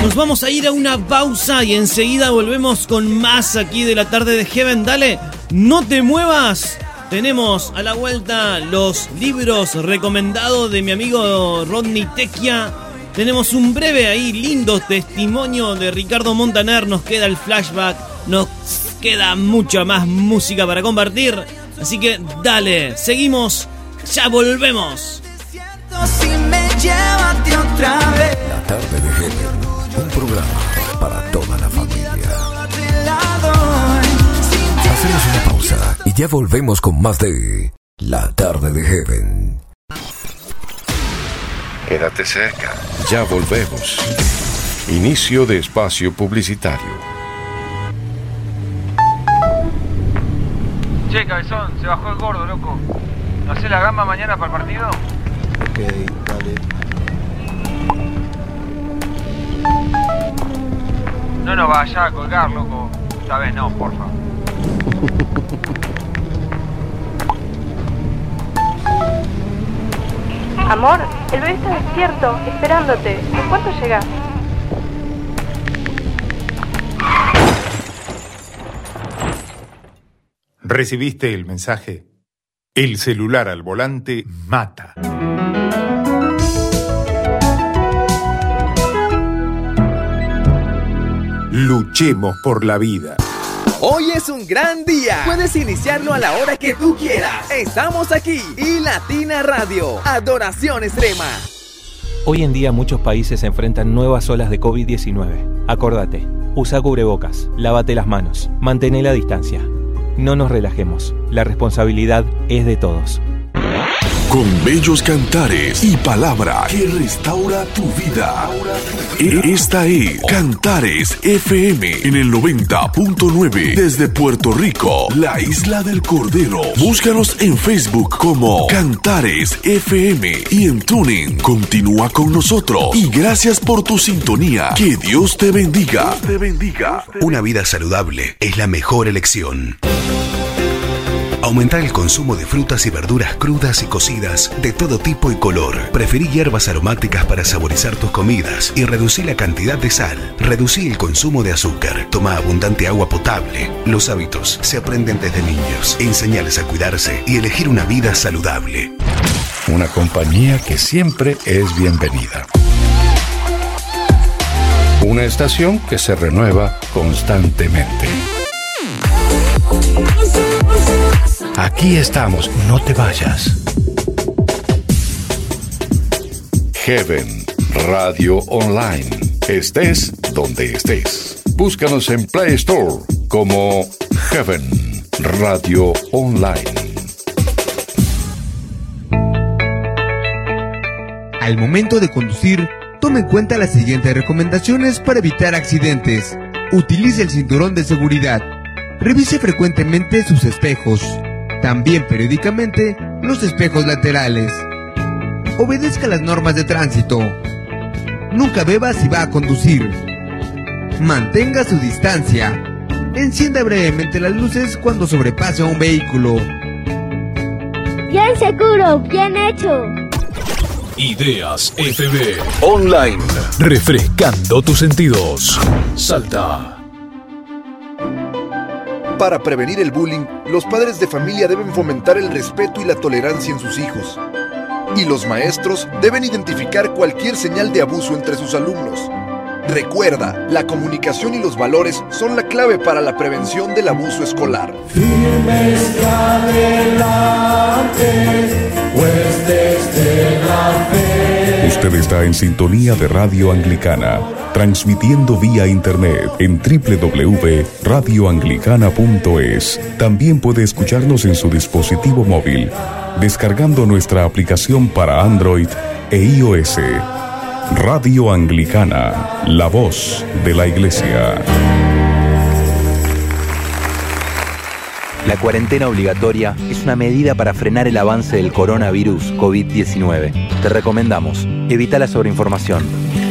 Nos vamos a ir a una pausa y enseguida volvemos con más aquí de la tarde de Heaven. Dale, no te muevas. Tenemos a la vuelta los libros recomendados de mi amigo Rodney Tequia. Tenemos un breve ahí, lindo testimonio de Ricardo Montaner. Nos queda el flashback. Nos queda mucha más música para compartir. Así que dale, seguimos. Ya volvemos. Llevaste otra vez. La Tarde de Heaven, un programa para toda la familia. Hacemos una pausa y ya volvemos con más de La Tarde de Heaven. Quédate cerca, ya volvemos. Inicio de espacio publicitario. Che, cabezón, se bajó el gordo, loco. ¿No hace la gamba mañana para el partido? Ok, dale. No nos vaya a colgar, loco. Esta vez no, porfa. Amor, el bebé está despierto, esperándote. ¿En cuánto llegas? ¿Recibiste el mensaje? El celular al volante mata. Luchemos por la vida. Hoy es un gran día. Puedes iniciarlo a la hora que tú quieras. Estamos aquí y Latina Radio. Adoración extrema. Hoy en día muchos países enfrentan nuevas olas de COVID-19. Acordate, usa cubrebocas, lávate las manos, mantén la distancia. No nos relajemos, la responsabilidad es de todos. Con bellos cantares y palabra que restaura tu vida. E- Esta es Cantares FM en el 90.9 desde Puerto Rico, la isla del Cordero. Búscanos en Facebook como Cantares FM y en Tuning. Continúa con nosotros y gracias por tu sintonía. Que Dios te bendiga. te bendiga. Una vida saludable es la mejor elección. Aumentar el consumo de frutas y verduras crudas y cocidas de todo tipo y color. Preferí hierbas aromáticas para saborizar tus comidas y reducir la cantidad de sal. Reducí el consumo de azúcar. Toma abundante agua potable. Los hábitos se aprenden desde niños. Enseñarles a cuidarse y elegir una vida saludable. Una compañía que siempre es bienvenida. Una estación que se renueva constantemente. Aquí estamos, no te vayas. Heaven Radio Online. Estés donde estés. Búscanos en Play Store como Heaven Radio Online. Al momento de conducir, tome en cuenta las siguientes recomendaciones para evitar accidentes. Utilice el cinturón de seguridad. Revise frecuentemente sus espejos. También periódicamente los espejos laterales. Obedezca las normas de tránsito. Nunca beba si va a conducir. Mantenga su distancia. Encienda brevemente las luces cuando sobrepase a un vehículo. Bien seguro, bien hecho. Ideas FB Online. Refrescando tus sentidos. Salta. Para prevenir el bullying, los padres de familia deben fomentar el respeto y la tolerancia en sus hijos. Y los maestros deben identificar cualquier señal de abuso entre sus alumnos. Recuerda, la comunicación y los valores son la clave para la prevención del abuso escolar. Firmes adelante, pues desde la fe. Usted está en sintonía de Radio Anglicana, transmitiendo vía internet en www.radioanglicana.es. También puede escucharnos en su dispositivo móvil, descargando nuestra aplicación para Android e iOS. Radio Anglicana, la voz de la Iglesia. La cuarentena obligatoria es una medida para frenar el avance del coronavirus COVID-19. Te recomendamos, evita la sobreinformación,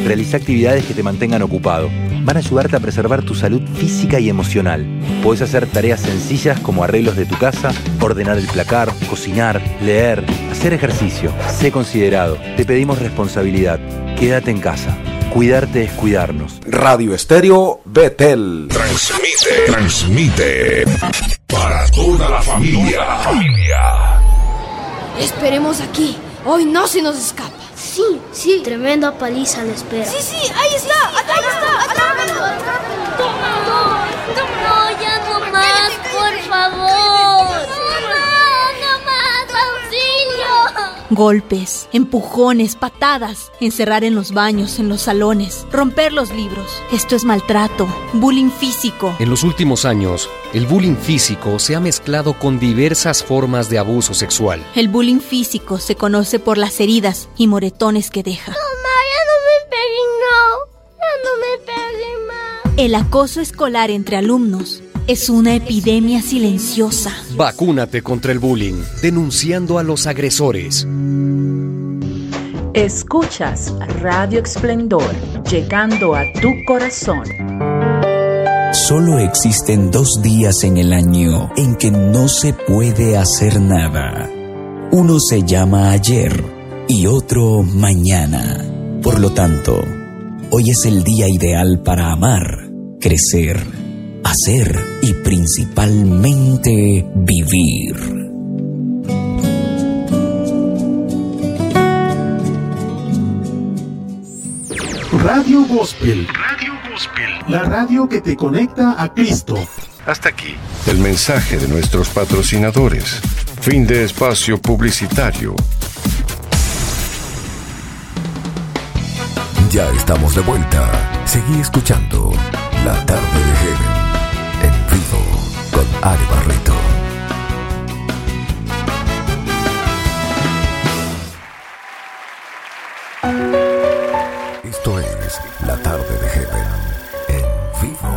realiza actividades que te mantengan ocupado. Van a ayudarte a preservar tu salud física y emocional. Puedes hacer tareas sencillas como arreglos de tu casa, ordenar el placar, cocinar, leer, hacer ejercicio. Sé considerado. Te pedimos responsabilidad. Quédate en casa. Cuidarte es cuidarnos. Radio Estéreo Betel. Transmite, transmite para toda la familia. Esperemos aquí. Hoy no se nos escapa. Sí, sí. Tremenda paliza le espera. Sí, sí, ahí está. Acá, ahí está. Toma. Golpes, empujones, patadas, encerrar en los baños, en los salones, romper los libros. Esto es maltrato, bullying físico. En los últimos años, el bullying físico se ha mezclado con diversas formas de abuso sexual. El bullying físico se conoce por las heridas y moretones que deja. Mamá, ya no me peguen, no. Ya no me peguen más. El acoso escolar entre alumnos es una epidemia silenciosa. Vacúnate contra el bullying, denunciando a los agresores. Escuchas Radio Esplendor, llegando a tu corazón. Solo existen dos días en el año en que no se puede hacer nada. Uno se llama ayer y otro mañana. Por lo tanto, hoy es el día ideal para amar, crecer, hacer y principalmente vivir. Radio Gospel. Radio Gospel. La radio que te conecta a Cristo. Hasta aquí. El mensaje de nuestros patrocinadores. Fin de espacio publicitario. Ya estamos de vuelta. Seguí escuchando La tarde de vivo Ale Barreto. Esto es La tarde de Heaven en vivo.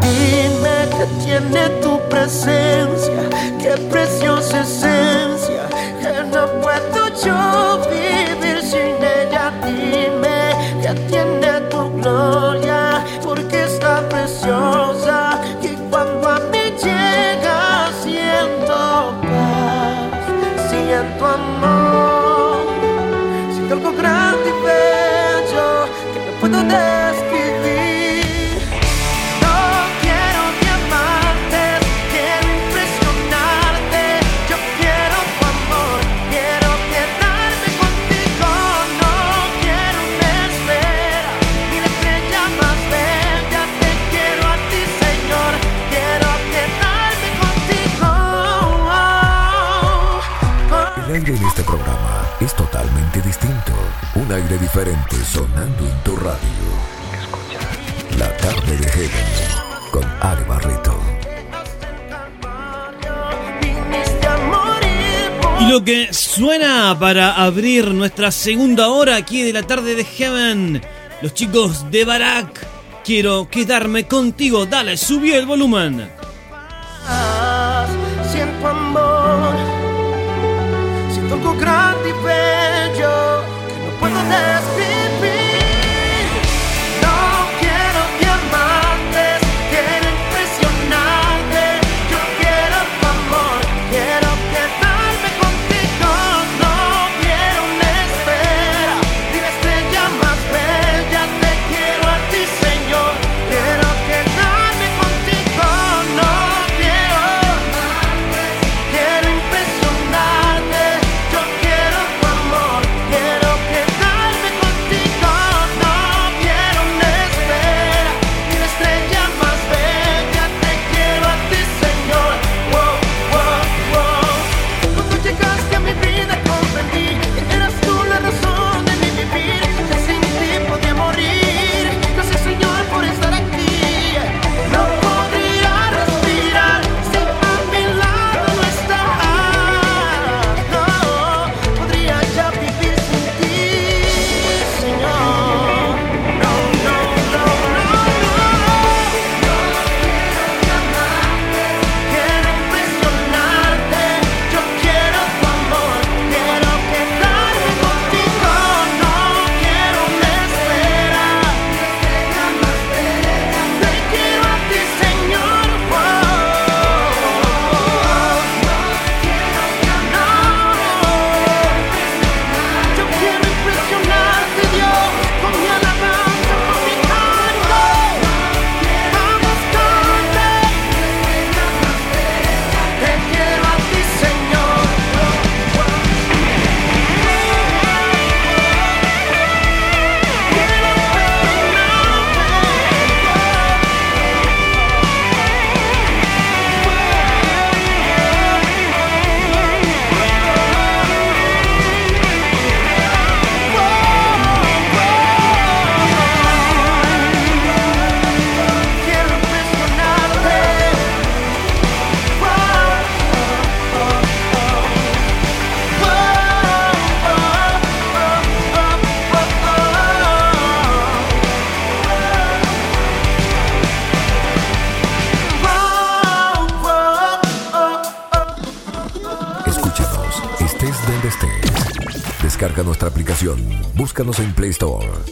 Dime que tiene tu presencia, qué preciosa esencia, que no puedo yo aire diferente sonando en tu radio. La tarde de Heaven con Ale Barreto. Y lo que suena para abrir nuestra segunda hora aquí de la tarde de Heaven, los chicos de Barak. Quiero quedarme contigo, dale, subió el volumen. Siento amor, siento algo grande y bello que no Búscanos en Play Store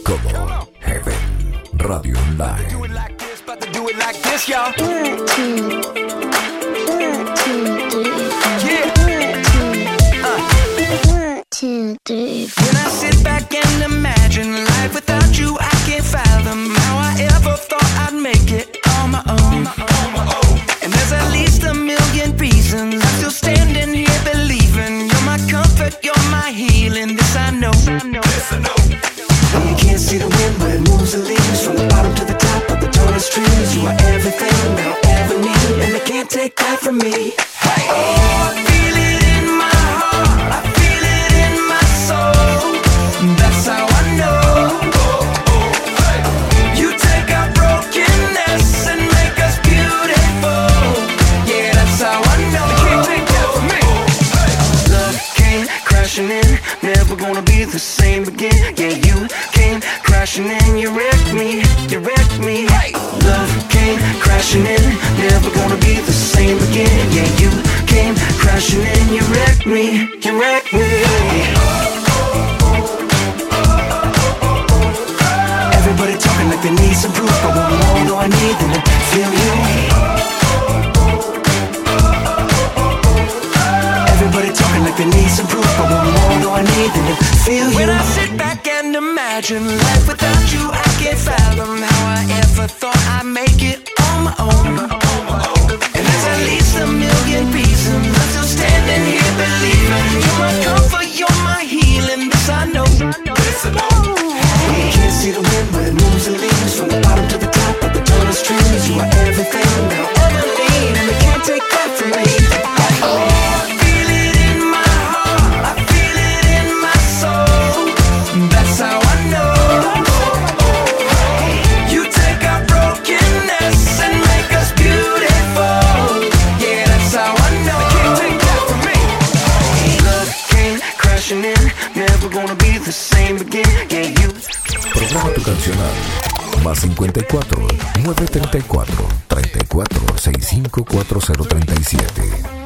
never gonna be the same again. Yeah, you came crashing in, you wrecked me, you wrecked me. Love came crashing in, never gonna be the same again. Yeah, you came crashing in, you wrecked me, you wrecked me. Everybody talking like they need some proof, but one more do I need than to feel you. Everybody talking need some proof, but one more do I need than to feel you. When I sit back and imagine life without you, I can't fathom how I ever thought I'd make it on my own. And there's at least a million reasons I'm still standing here believing you're my comfort, you're my healing. This I know. This I know. You can't see the wind, but it moves the leaves from the bottom to the top of the tallest trees. You are everything that más 54 934 34 65 4037.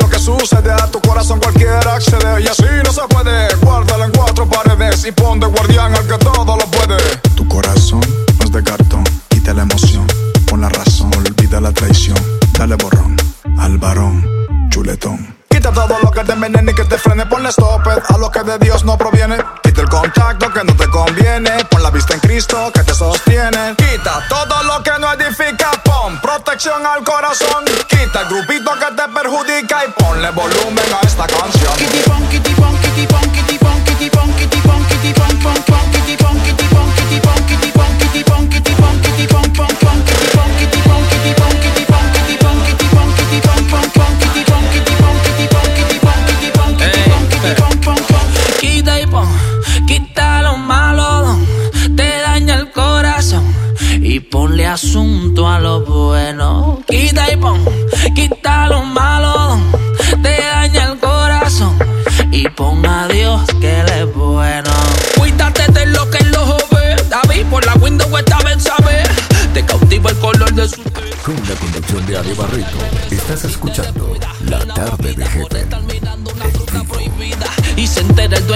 Lo que sucede a tu corazón cualquiera accede y así no se puede. Guárdalo en cuatro paredes y pon de guardián al que todo lo puede. Tu corazón no es de cartón, quita la emoción, pon la razón, olvida la traición, dale borrón al varón chuletón. Quita todo lo que te envenene y que te frene. Ponle stop a lo que de Dios no proviene. Quita el contacto que no te conviene. Pon la vista en Cristo que te sostiene. Quita todo lo que no edifica. Al corazón. Quita el grupito que te perjudica y ponle volumen a esta canción. Quita y pon, quita lo malo, te daña el corazón y pon a Dios que él es bueno. Cuídate de lo que el ojo ve, David por la window esta vez sabe, te cautiva el color de su Con la conducción de Ari Barreto, estás escuchando La Tarde de Heaven.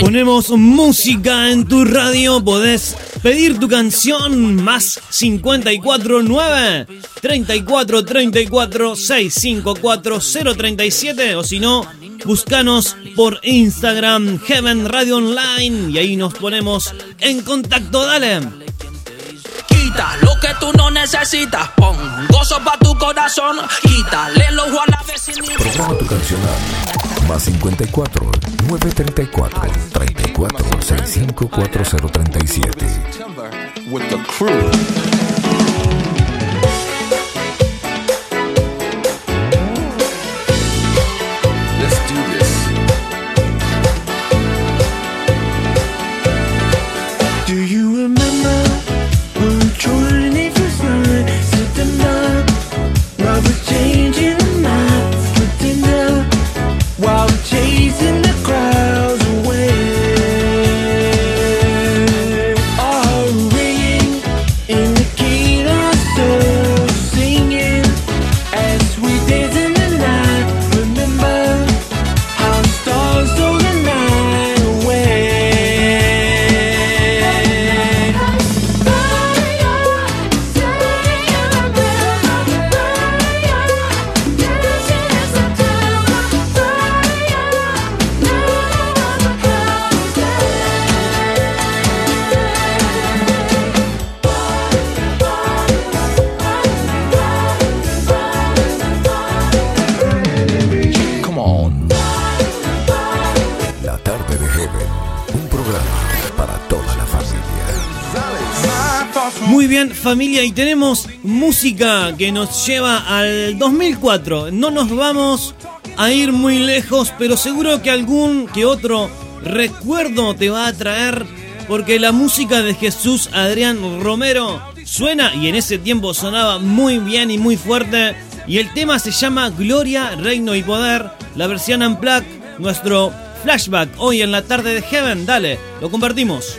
Ponemos música en tu radio, podés pedir tu canción más 549 34 34 654 037 o si no, búscanos por Instagram Heaven Radio Online y ahí nos ponemos en contacto, dale. Quita lo que tú no necesitas, pon gozo para tu corazón, quítale los a la. Programa tu canción a más 54 934 familia y tenemos música que nos lleva al 2004. No nos vamos a ir muy lejos, pero seguro que algún que otro recuerdo te va a traer porque la música de Jesús Adrián Romero suena y en ese tiempo sonaba muy bien y muy fuerte y el tema se llama Gloria, Reino y Poder, la versión Unplugged, nuestro flashback hoy en la tarde de Heaven, dale, lo compartimos.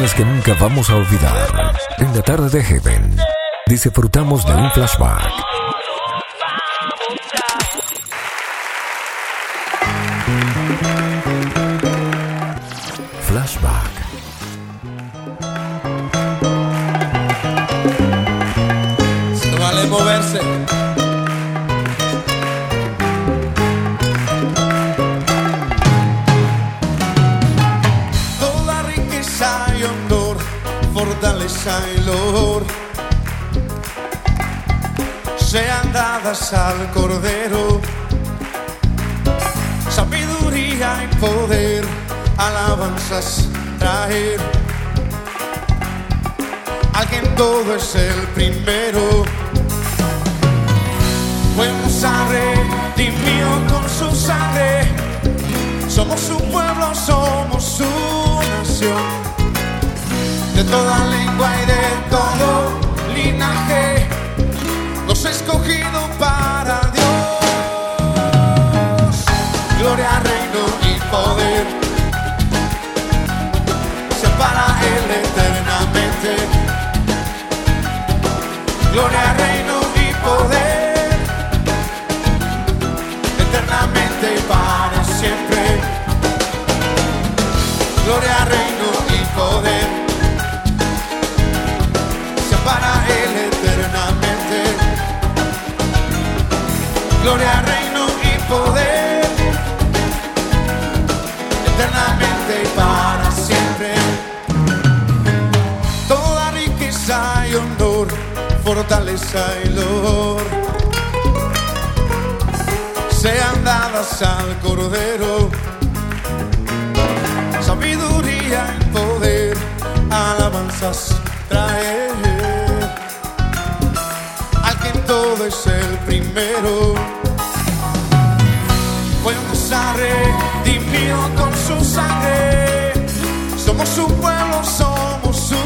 Que nunca vamos a olvidar. En la tarde de Heaven, disfrutamos de un flashback. Flashback. Al Cordero. Sabiduría y poder, alabanzas traer. Alguien todo es el primero. Fuimos a redimido con su sangre. Somos su pueblo, somos su nación. De toda lengua y de todo linaje. poder separa él eternamente. Gloria reino y poder eternamente para siempre. Gloria reino y poder separa él eternamente. Gloria reino y poder fortaleza y lor. Sean dadas al Cordero, sabiduría y poder, alabanzas traer. Al quien todo es el primero. Fue un redimido con su sangre, somos un pueblo, somos su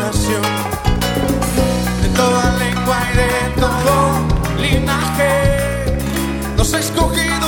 nación. mensaje nos ha escogido.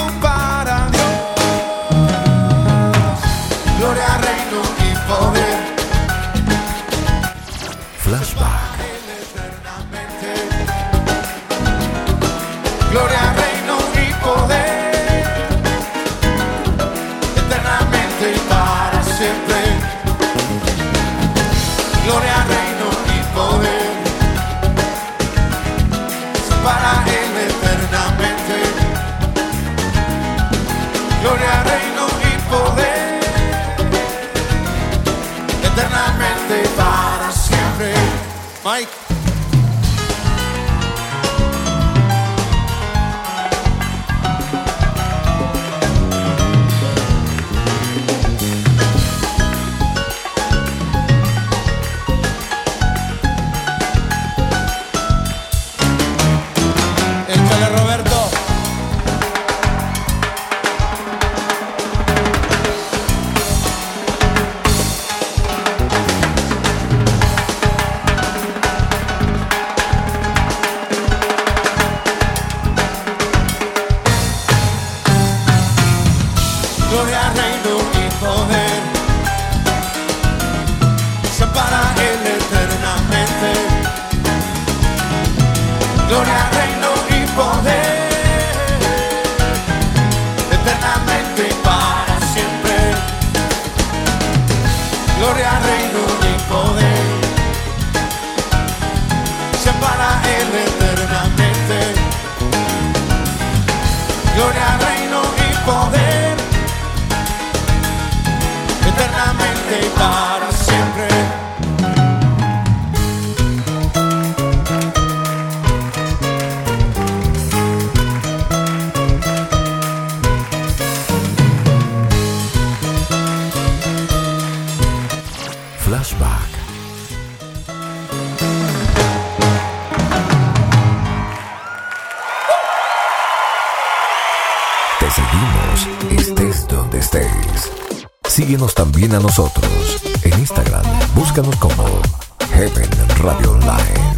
Leonardo. también a nosotros. En Instagram, búscanos como Heaven Radio Online.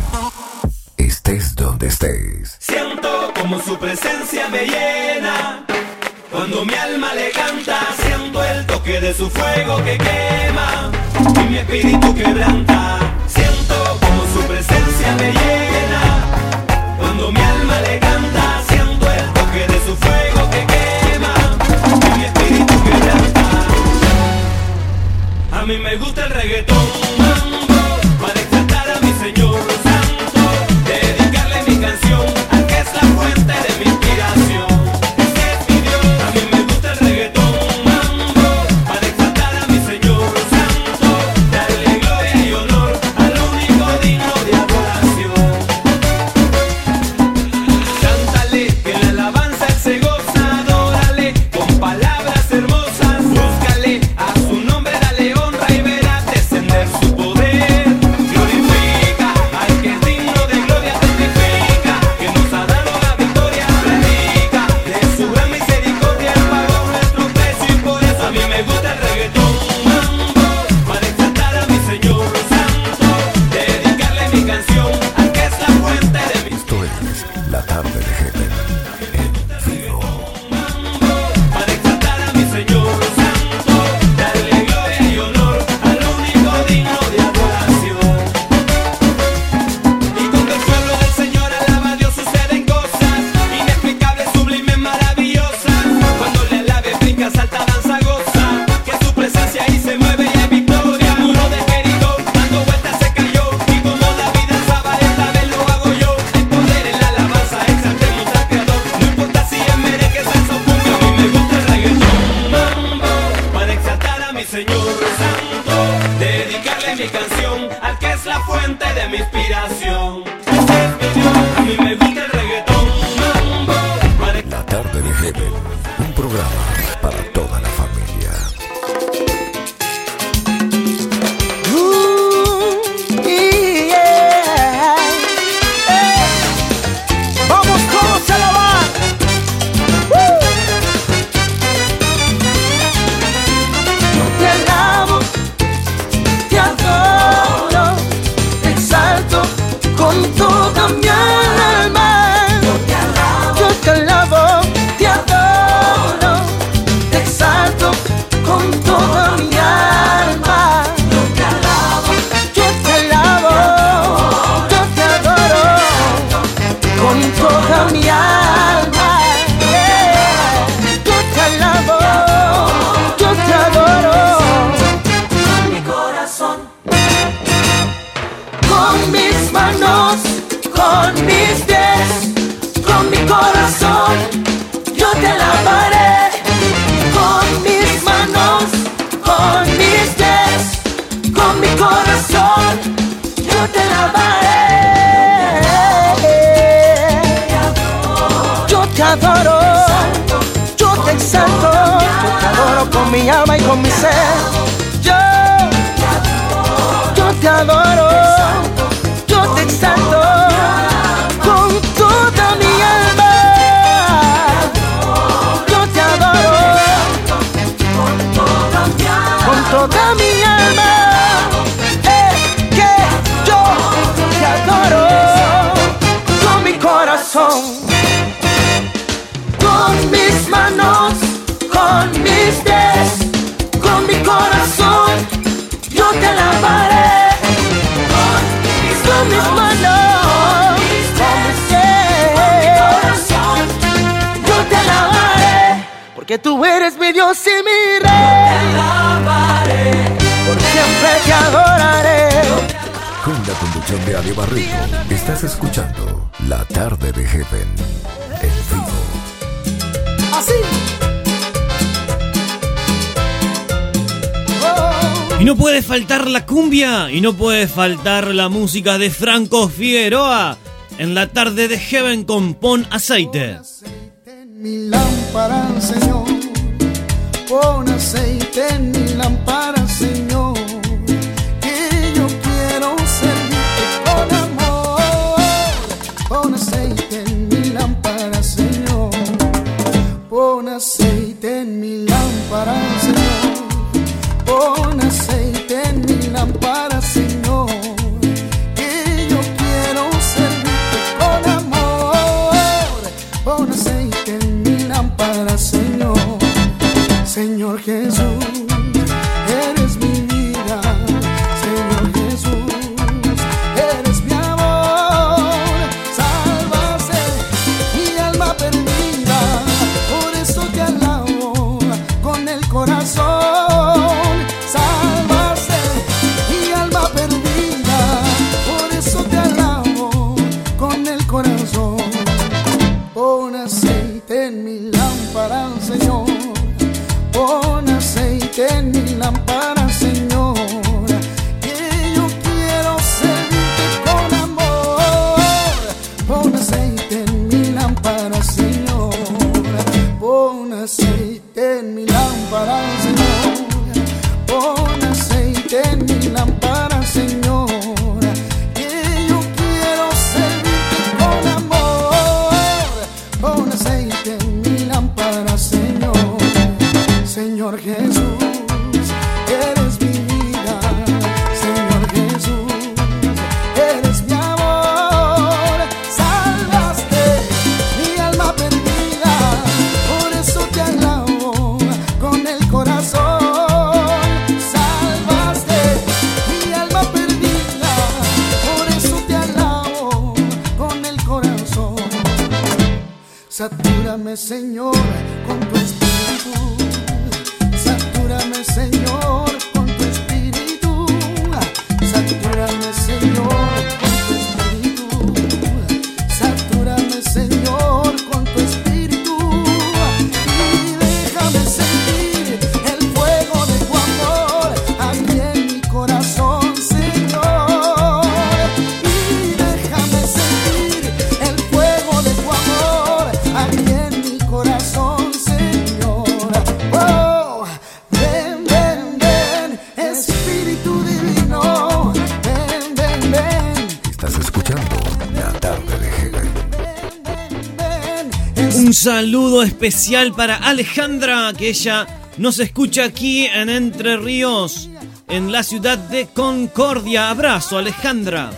Estés donde estés. Siento como su presencia me llena. Cuando mi alma le canta, siento el toque de su fuego que quema y mi espíritu quebranta. que tú eres mi Dios y mi rey. Te alabaré, por siempre te adoraré. Con la conducción de Ale Barreto, estás escuchando La Tarde de Heaven en vivo. Así. Y no puede faltar la cumbia, y no puede faltar la música de Franco Figueroa en la tarde de Heaven con Pon Aceite. Aceite en Mi lámpara, Señor con aceite en mi lámpara. Señor, con tu espíritu. Saludo especial para Alejandra, que ella nos escucha aquí en Entre Ríos, en la ciudad de Concordia. Abrazo, Alejandra.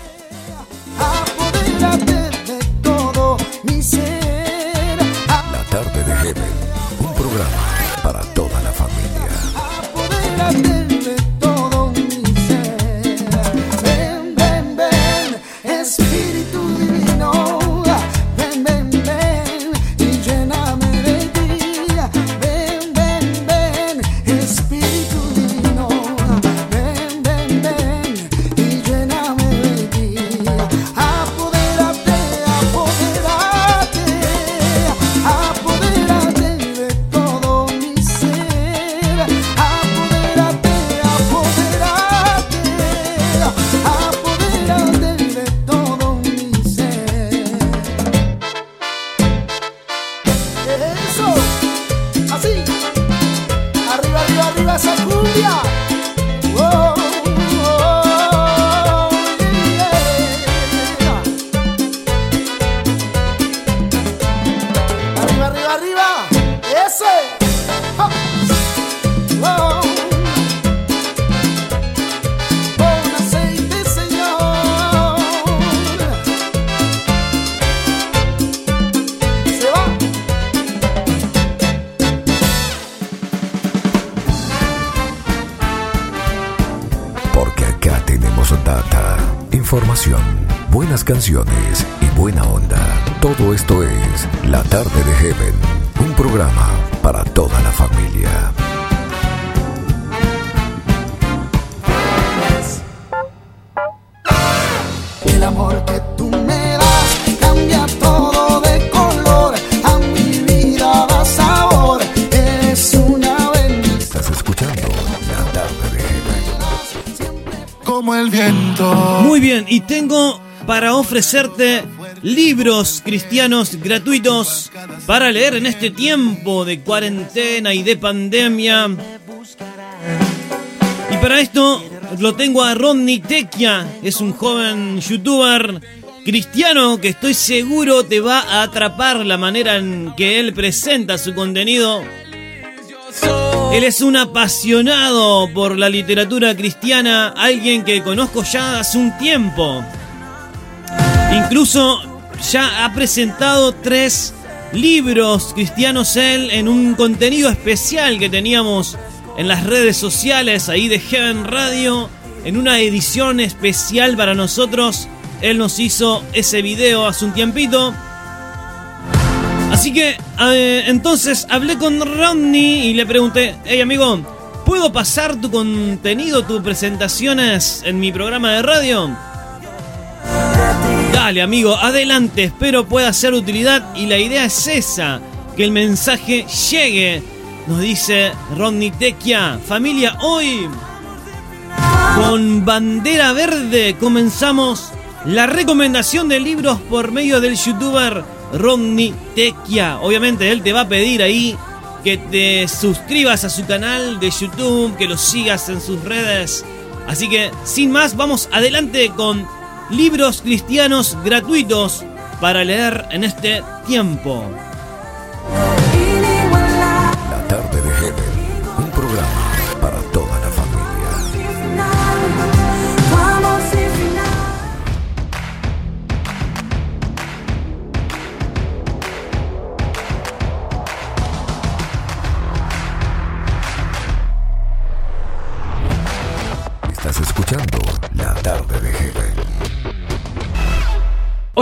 Ofrecerte libros cristianos gratuitos para leer en este tiempo de cuarentena y de pandemia. Y para esto lo tengo a Rodney Tequia, es un joven youtuber cristiano que estoy seguro te va a atrapar la manera en que él presenta su contenido. Él es un apasionado por la literatura cristiana, alguien que conozco ya hace un tiempo. Incluso ya ha presentado tres libros cristianos él en un contenido especial que teníamos en las redes sociales ahí de Heaven Radio. En una edición especial para nosotros, él nos hizo ese video hace un tiempito. Así que entonces hablé con Rodney y le pregunté, hey amigo, ¿puedo pasar tu contenido, tus presentaciones en mi programa de radio? Dale amigo, adelante, espero pueda ser utilidad y la idea es esa, que el mensaje llegue, nos dice Rodney Tequia. Familia, hoy con bandera verde comenzamos la recomendación de libros por medio del youtuber Rodney Tequia. Obviamente él te va a pedir ahí que te suscribas a su canal de YouTube, que lo sigas en sus redes. Así que sin más, vamos adelante con libros cristianos gratuitos para leer en este tiempo. La Tarde de Heaven. Un programa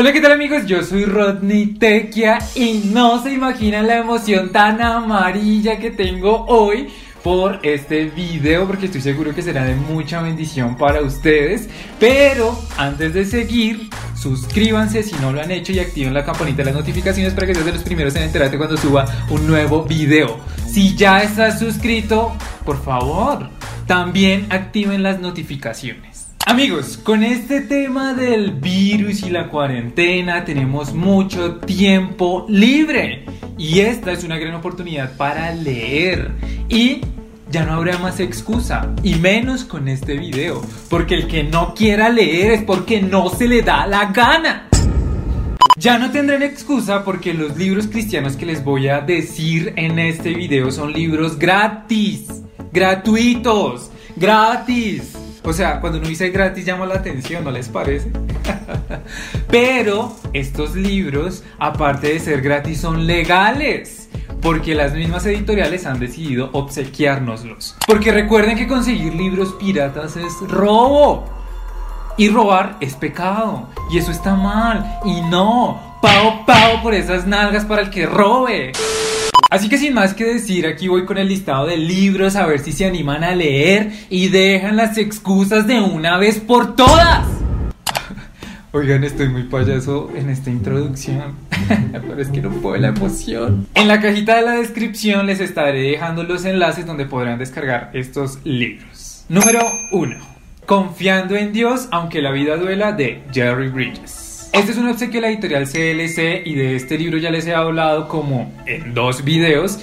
Hola, ¿qué tal amigos? Yo soy Rodney Tequia y no se imaginan la emoción tan amarilla que tengo hoy por este video porque estoy seguro que será de mucha bendición para ustedes. Pero antes de seguir, suscríbanse si no lo han hecho y activen la campanita de las notificaciones para que sean de los primeros en enterarte cuando suba un nuevo video. Si ya estás suscrito, por favor, también activen las notificaciones. Amigos, con este tema del virus y la cuarentena tenemos mucho tiempo libre y esta es una gran oportunidad para leer y ya no habrá más excusa, y menos con este video, porque el que no quiera leer es porque no se le da la gana. Ya no tendrán excusa porque los libros cristianos que les voy a decir en este video son libros gratis, gratuitos, gratis. O sea, cuando uno dice gratis llama la atención, ¿no les parece? Pero estos libros, aparte de ser gratis, son legales. Porque las mismas editoriales han decidido obsequiárnoslos. Porque recuerden que conseguir libros piratas es robo. Y robar es pecado. Y eso está mal. Y no. Pao, pao por esas nalgas para el que robe. Así que sin más que decir, aquí voy con el listado de libros a ver si se animan a leer y dejan las excusas de una vez por todas. Oigan, estoy muy payaso en esta introducción, pero es que no puedo la emoción. En la cajita de la descripción les estaré dejando los enlaces donde podrán descargar estos libros. Número 1. Confiando en Dios aunque la vida duela de Jerry Bridges. Este es un obsequio de la editorial CLC y de este libro ya les he hablado como en dos videos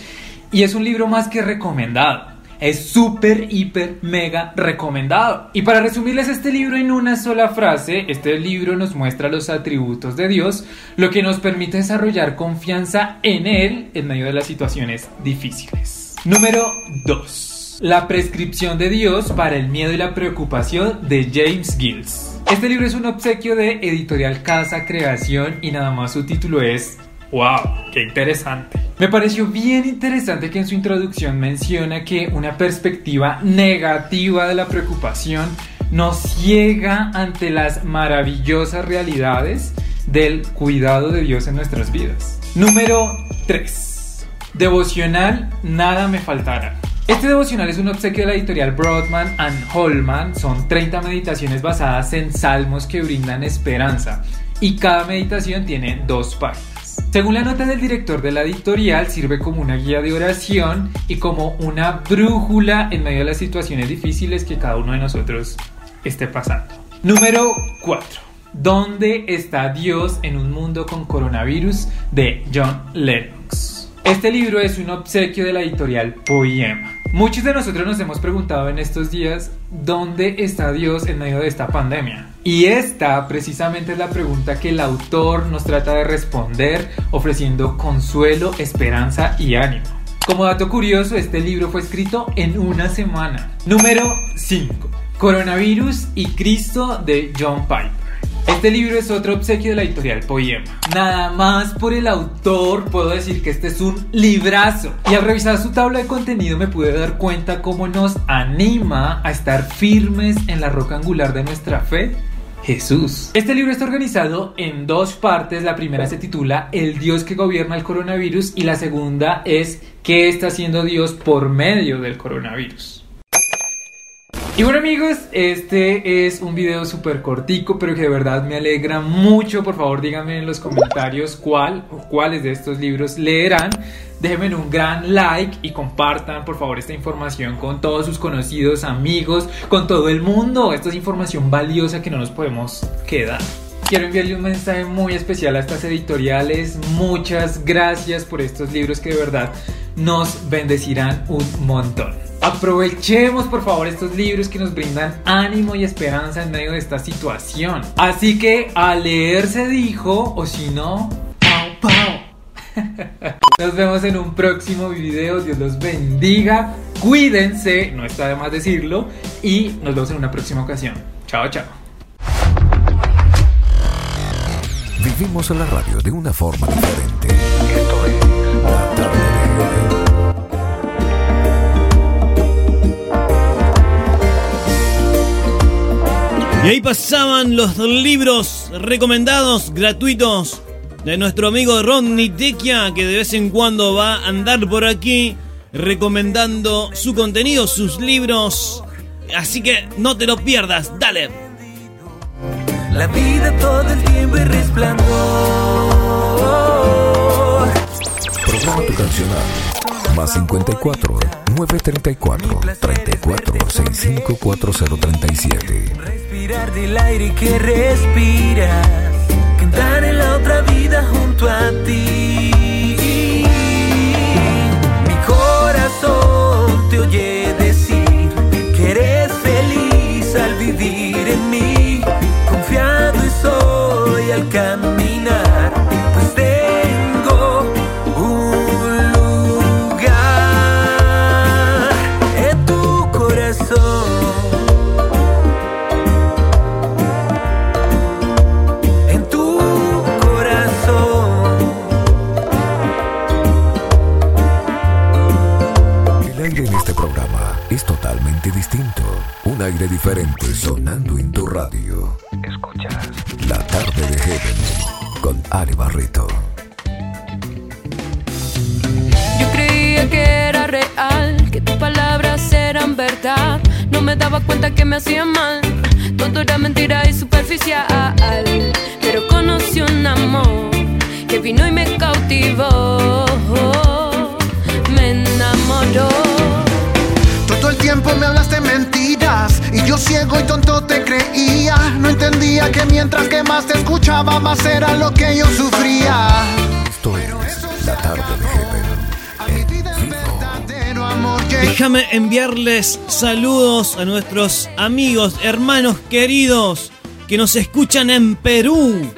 y es un libro más que recomendado. Es súper, hiper, mega recomendado. Y para resumirles este libro en una sola frase, este libro nos muestra los atributos de Dios, lo que nos permite desarrollar confianza en Él en medio de las situaciones difíciles. Número 2. La prescripción de Dios para el miedo y la preocupación de James Gills. Este libro es un obsequio de Editorial Casa Creación y nada más su título es ¡Wow! ¡Qué interesante! Me pareció bien interesante que en su introducción menciona que una perspectiva negativa de la preocupación nos ciega ante las maravillosas realidades del cuidado de Dios en nuestras vidas. Número 3. Devocional Nada me faltará. Este devocional es un obsequio de la editorial Broadman and Holman. Son 30 meditaciones basadas en salmos que brindan esperanza y cada meditación tiene dos páginas. Según la nota del director de la editorial, sirve como una guía de oración y como una brújula en medio de las situaciones difíciles que cada uno de nosotros esté pasando. Número 4. ¿Dónde está Dios en un mundo con coronavirus? de John Lennox. Este libro es un obsequio de la editorial Poema. Muchos de nosotros nos hemos preguntado en estos días dónde está Dios en medio de esta pandemia. Y esta precisamente es la pregunta que el autor nos trata de responder ofreciendo consuelo, esperanza y ánimo. Como dato curioso, este libro fue escrito en una semana. Número 5. Coronavirus y Cristo de John Piper. Este libro es otro obsequio de la editorial Poema. Nada más por el autor puedo decir que este es un librazo. Y al revisar su tabla de contenido me pude dar cuenta cómo nos anima a estar firmes en la roca angular de nuestra fe. Jesús. Este libro está organizado en dos partes. La primera se titula El Dios que gobierna el coronavirus y la segunda es ¿Qué está haciendo Dios por medio del coronavirus? Y bueno amigos, este es un video súper cortico, pero que de verdad me alegra mucho. Por favor díganme en los comentarios cuál o cuáles de estos libros leerán. Déjenme un gran like y compartan por favor esta información con todos sus conocidos, amigos, con todo el mundo. Esta es información valiosa que no nos podemos quedar. Quiero enviarle un mensaje muy especial a estas editoriales. Muchas gracias por estos libros que de verdad nos bendecirán un montón. Aprovechemos por favor estos libros que nos brindan ánimo y esperanza en medio de esta situación. Así que a leer se dijo, o si no, pau pau. Nos vemos en un próximo video. Dios los bendiga. Cuídense, no está de más decirlo. Y nos vemos en una próxima ocasión. Chao, chao. Vivimos en la radio de una forma diferente. Y ahí pasaban los libros recomendados gratuitos de nuestro amigo Rodney Tequia, que de vez en cuando va a andar por aquí recomendando su contenido, sus libros. Así que no te lo pierdas, dale. La vida todo el tiempo es resplandor. Programa tu cancional. Más 54 934 34 65 4037 respirar del aire que respiras, cantar en la otra vida junto a ti. Mi corazón te oye decir que eres feliz al vivir en mí, confiado y soy al camino. Aire distinto, un aire diferente sonando en tu radio. Escuchas La tarde de Heaven con Ari Barreto. Yo creía que era real, que tus palabras eran verdad. No me daba cuenta que me hacían mal. Todo era mentira y superficial. Pero conocí un amor que vino y me cautivó. Me enamoró. Todo el tiempo me hablaste mentiras y yo ciego y tonto te creía. No entendía que mientras que más te escuchaba, más era lo que yo sufría. Esto es La tarde de Déjame enviarles saludos a nuestros amigos, hermanos queridos que nos escuchan en Perú.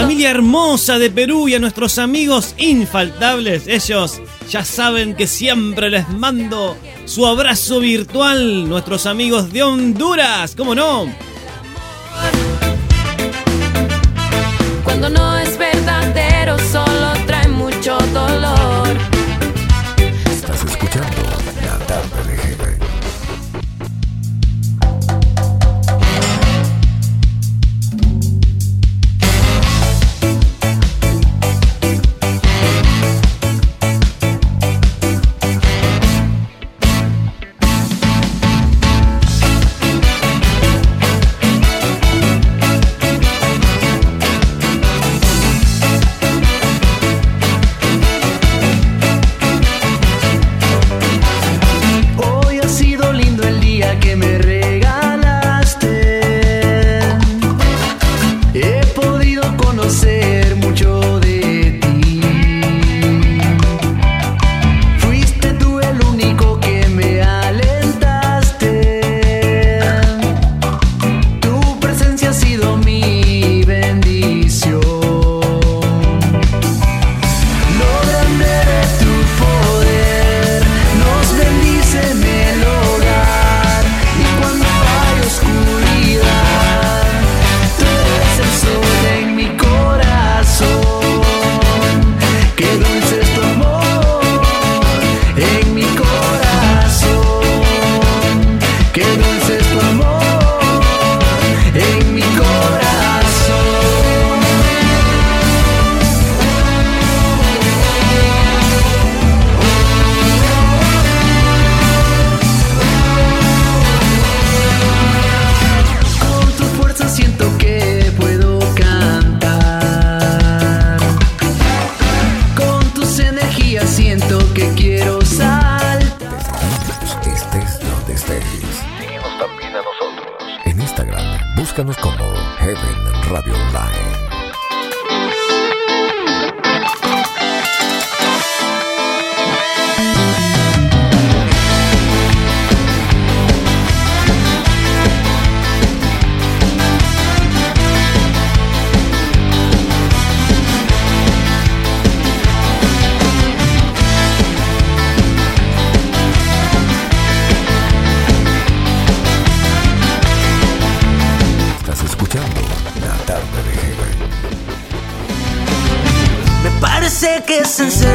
Familia hermosa de Perú y a nuestros amigos infaltables. Ellos ya saben que siempre les mando su abrazo virtual. Nuestros amigos de Honduras, ¿cómo no? Cuando no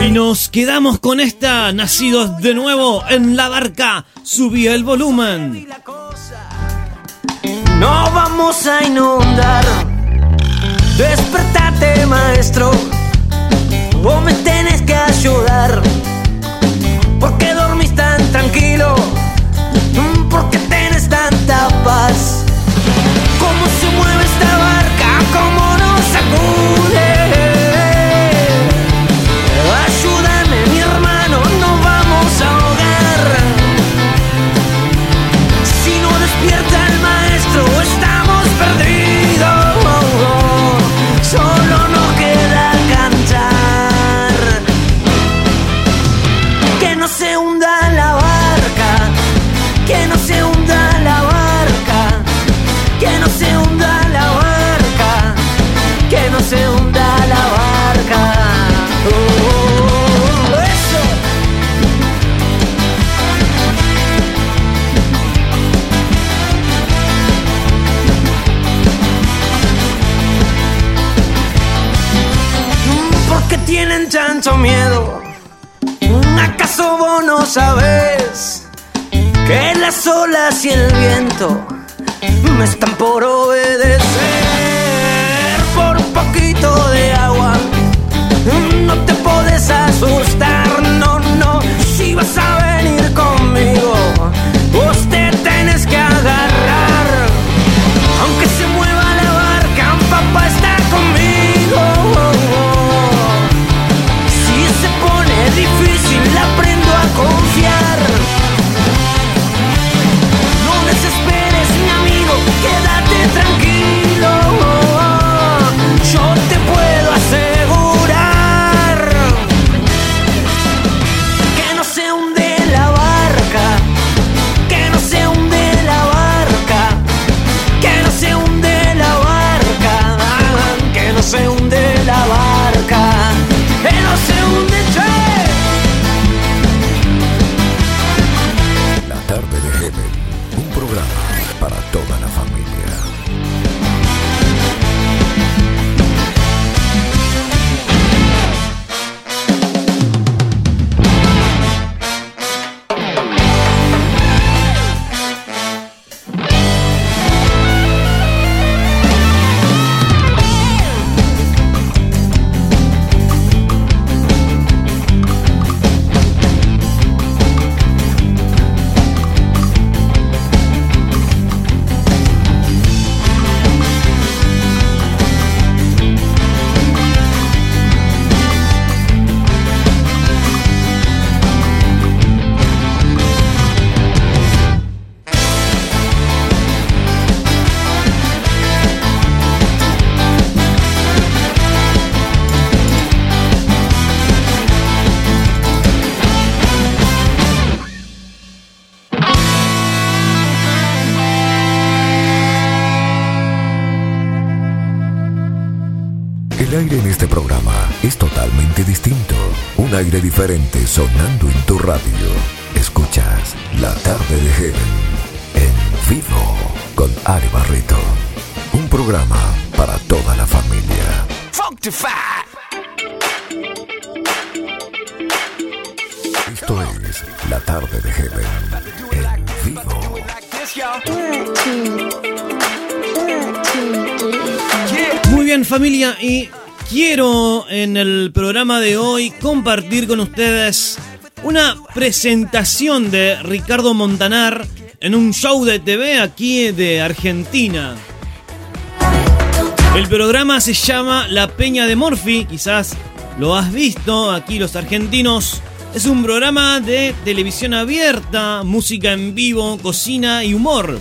Y nos quedamos con esta, nacidos de nuevo en la barca. Subí el volumen. No vamos a inundar. Despertate, maestro. O me tienes que ayudar. Miedo? ¿Acaso vos no sabes que las olas y el viento me están por obedecer por un poquito de agua. No te puedes asustar, diferente sonando en tu radio. Escuchas La tarde de Heaven en vivo con Ari Barreto. Un programa para toda la familia. Esto es La tarde de Heaven en vivo. Muy bien familia y quiero en el programa de hoy compartir con ustedes una presentación de Ricardo Montanar en un show de TV aquí de Argentina. El programa se llama La Peña de Morphy, quizás lo has visto aquí los argentinos. Es un programa de televisión abierta, música en vivo, cocina y humor.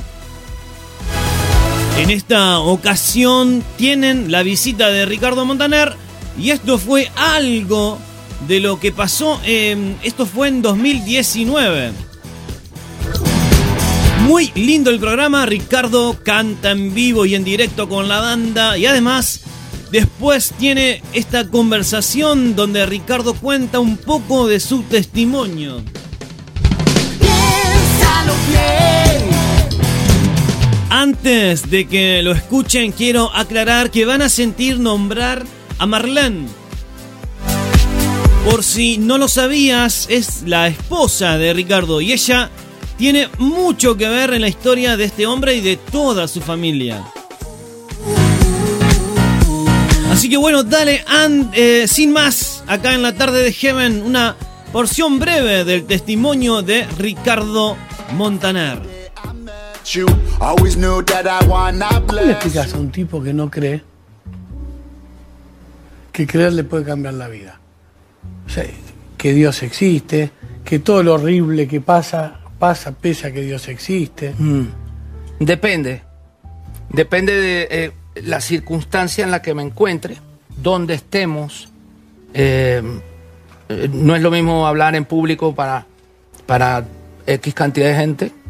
En esta ocasión tienen la visita de Ricardo Montaner y esto fue algo de lo que pasó, eh, esto fue en 2019. Muy lindo el programa, Ricardo canta en vivo y en directo con la banda y además después tiene esta conversación donde Ricardo cuenta un poco de su testimonio. Antes de que lo escuchen, quiero aclarar que van a sentir nombrar a Marlene. Por si no lo sabías, es la esposa de Ricardo y ella tiene mucho que ver en la historia de este hombre y de toda su familia. Así que bueno, dale, eh, sin más, acá en la tarde de Heaven, una porción breve del testimonio de Ricardo Montaner. ¿Cómo le explicas a un tipo que no cree que creer le puede cambiar la vida? O sea, que Dios existe, que todo lo horrible que pasa, pasa pese a que Dios existe. Mm. Depende. Depende de eh, la circunstancia en la que me encuentre, dónde estemos. Eh, eh, no es lo mismo hablar en público para, para X cantidad de gente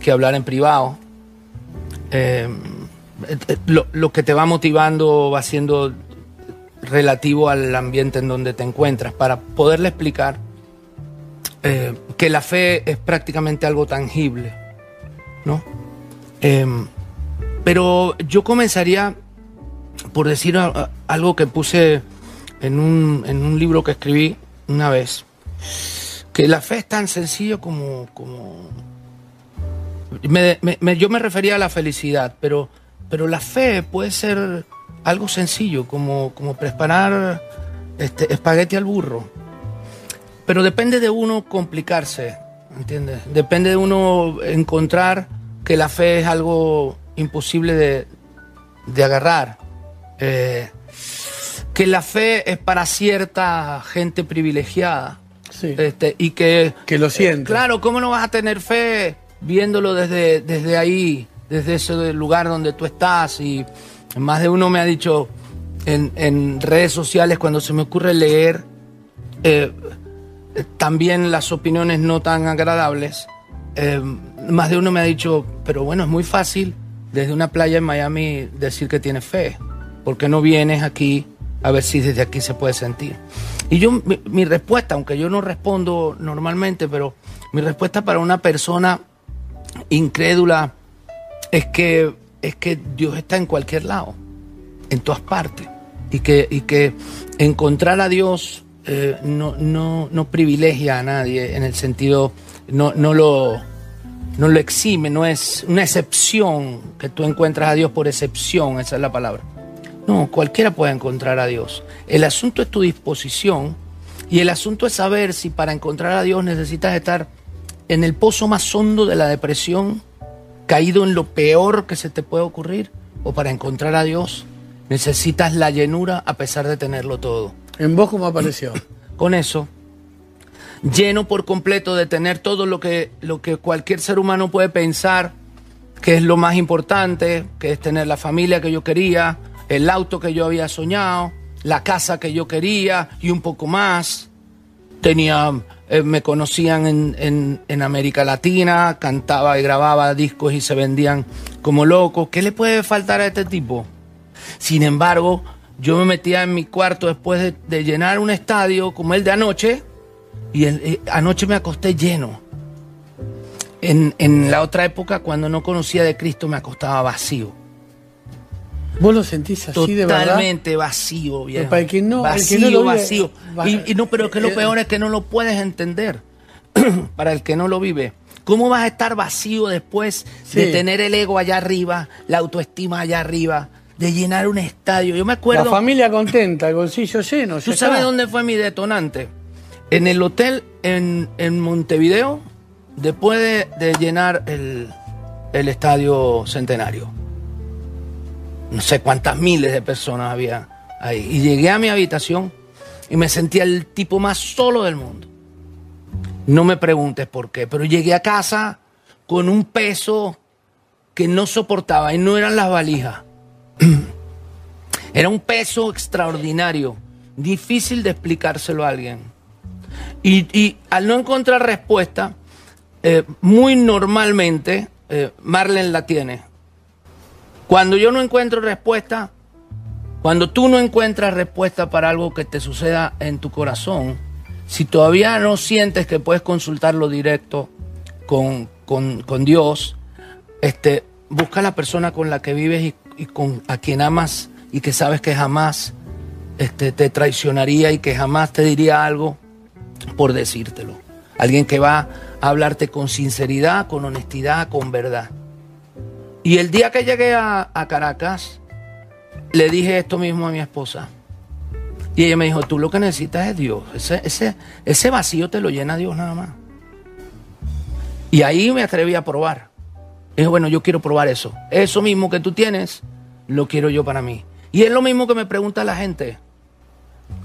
que hablar en privado. Eh, lo, lo que te va motivando va siendo relativo al ambiente en donde te encuentras para poderle explicar eh, que la fe es prácticamente algo tangible, ¿no? Em, pero yo comenzaría por decir algo que puse en un, en un libro que escribí una vez, que la fe es tan sencillo como, como me- me- me- yo me refería a la felicidad, pero, pero la fe puede ser algo sencillo, como, como preparar este, espagueti al burro. Pero depende de uno complicarse, ¿entiendes? Depende de uno encontrar que la fe es algo imposible de, de agarrar. Eh, que la fe es para cierta gente privilegiada. Este, y que, Que lo siente. claro, ¿cómo no vas a tener fe viéndolo desde, desde ahí, desde ese lugar donde tú estás? Y más de uno me ha dicho en, redes sociales cuando se me ocurre leer eh, también las opiniones no tan agradables, eh, más de uno me ha dicho, pero bueno, es muy fácil desde una playa en Miami decir que tienes fe. ¿Por qué no vienes aquí a ver si desde aquí se puede sentir? Y yo, mi respuesta, aunque yo no respondo normalmente, pero mi respuesta para una persona incrédula es que, es que Dios está en cualquier lado, en todas partes. Y que, y que encontrar a Dios eh, no, no, no privilegia a nadie en el sentido, no, no, lo, no lo exime, no es una excepción que tú encuentras a Dios por excepción, esa es la palabra. No, cualquiera puede encontrar a Dios. El asunto es tu disposición y el asunto es saber si para encontrar a Dios necesitas estar en el pozo más hondo de la depresión, caído en lo peor que se te puede ocurrir, o para encontrar a Dios necesitas la llenura a pesar de tenerlo todo. ¿En vos cómo apareció? Con eso, lleno por completo de tener todo lo que, lo que cualquier ser humano puede pensar que es lo más importante, que es tener la familia que yo quería, el auto que yo había soñado, la casa que yo quería y un poco más. Tenía, eh, me conocían en, en- en América Latina, cantaba y grababa discos y se vendían como locos. ¿Qué le puede faltar a este tipo? Sin embargo, yo me metía en mi cuarto después de, llenar un estadio como el de anoche y eh, anoche me acosté lleno. En, en la otra época, cuando no conocía de Cristo, me acostaba vacío. ¿Vos lo sentís así de verdad? Totalmente vacío, viejo. para el que no- el que vacío, no lo vive, vacío. va- Y, y no, pero que lo eh, peor es que no lo puedes entender. para el que no lo vive. ¿Cómo vas a estar vacío después de tener el ego allá arriba, la autoestima allá arriba, de llenar un estadio? Yo me acuerdo. La familia contenta, el bolsillo lleno. ¿Tú sabes está. dónde fue mi detonante? En el hotel en, en Montevideo, después de, de llenar el, el estadio centenario. No sé cuántas miles de personas había ahí. Y llegué a mi habitación y me sentía el tipo más solo del mundo. No me preguntes por qué, pero llegué a casa con un peso que no soportaba y no eran las valijas. Era un peso extraordinario, difícil de explicárselo a alguien. Y, al no encontrar respuesta, eh, muy normalmente eh, Marlene la tiene. Cuando yo no encuentro respuesta, cuando tú no encuentras respuesta para algo que te suceda en tu corazón, si todavía no sientes que puedes consultarlo directo con, con- Dios, este, busca a la persona con la que vives y, y con a quien amas y que sabes que jamás este, te traicionaría y que jamás te diría algo por decírtelo. Alguien que va a hablarte con sinceridad, con honestidad, con verdad. Y el día que llegué a, Caracas, le dije esto mismo a mi esposa. Y ella me dijo, tú lo que necesitas es Dios. Ese, ese, ese vacío te lo llena Dios nada más. Y ahí me atreví a probar. Y dije, bueno, yo quiero probar eso. Eso mismo que tú tienes, lo quiero yo para mí. Y es lo mismo que me pregunta la gente.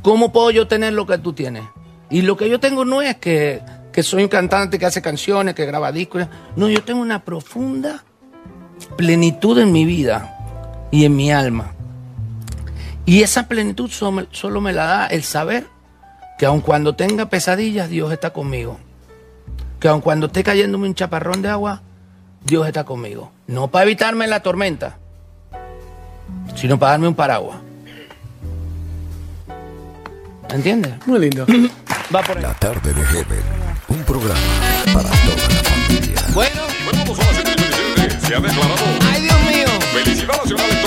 ¿Cómo puedo yo tener lo que tú tienes? Y lo que yo tengo no es que, que soy un cantante que hace canciones, que graba discos. No, yo tengo una profunda plenitud en mi vida y en mi alma. Y esa plenitud solo, solo me la da el saber que aun cuando tenga pesadillas, Dios está conmigo. Que aun cuando esté cayéndome un chaparrón de agua, Dios está conmigo. No para evitarme la tormenta, sino para darme un paraguas. ¿Entiendes? Muy lindo. Va por ahí. La tarde de Heaven, un programa para toda la familia. Bueno, las 7:17. Se ha declarado ay Dios mío. felicidad nacional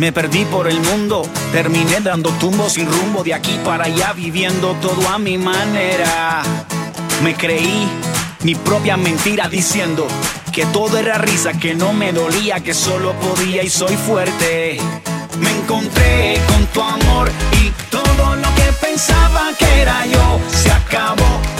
me perdí por el mundo. Terminé dando tumbos sin rumbo de aquí para allá, viviendo todo a mi manera. Me creí mi propia mentira diciendo que todo era risa, que no me dolía, que solo podía y soy fuerte. Me encontré con tu amor y todo lo que pensaba que era yo se acabó.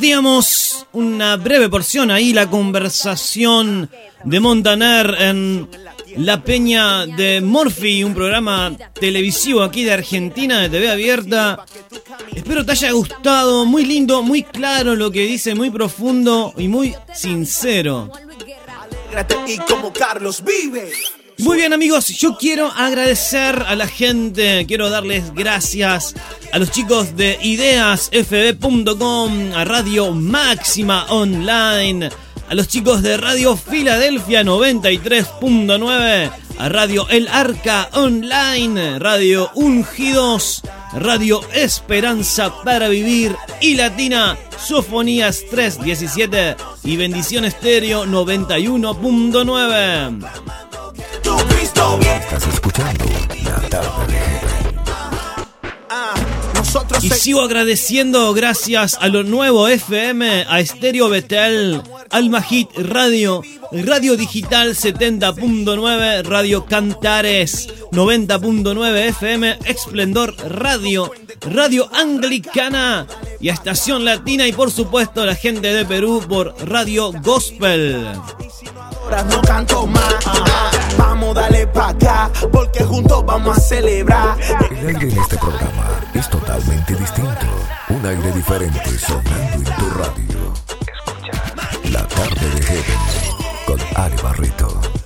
Compartíamos una breve porción ahí, la conversación de Montaner en La Peña de Morphy, un programa televisivo aquí de Argentina, de TV abierta. Espero te haya gustado, muy lindo, muy claro lo que dice, muy profundo y muy sincero. Y como Carlos vive. Muy bien amigos, yo quiero agradecer a la gente, quiero darles gracias a los chicos de ideasfb.com, a Radio Máxima Online, a los chicos de Radio Filadelfia 93.9, a Radio El Arca Online, Radio Ungidos, Radio Esperanza para Vivir y Latina, Sofonías 317 y Bendición Estéreo 91.9. Estás escuchando La Tarde de Heaven. Y sigo agradeciendo gracias a lo nuevo FM, a Estéreo Betel, Alma Hit Radio, Radio Digital 70.9, Radio Cantares 90.9 FM, Esplendor Radio, Radio Anglicana y a Estación Latina y por supuesto la gente de Perú por Radio Gospel. Ahora no canto más. Vamos, dale pa' acá, porque juntos vamos a celebrar. El aire en este programa es totalmente distinto. Un aire diferente sonando en tu radio. La Tarde de Heaven con Ale Barreto.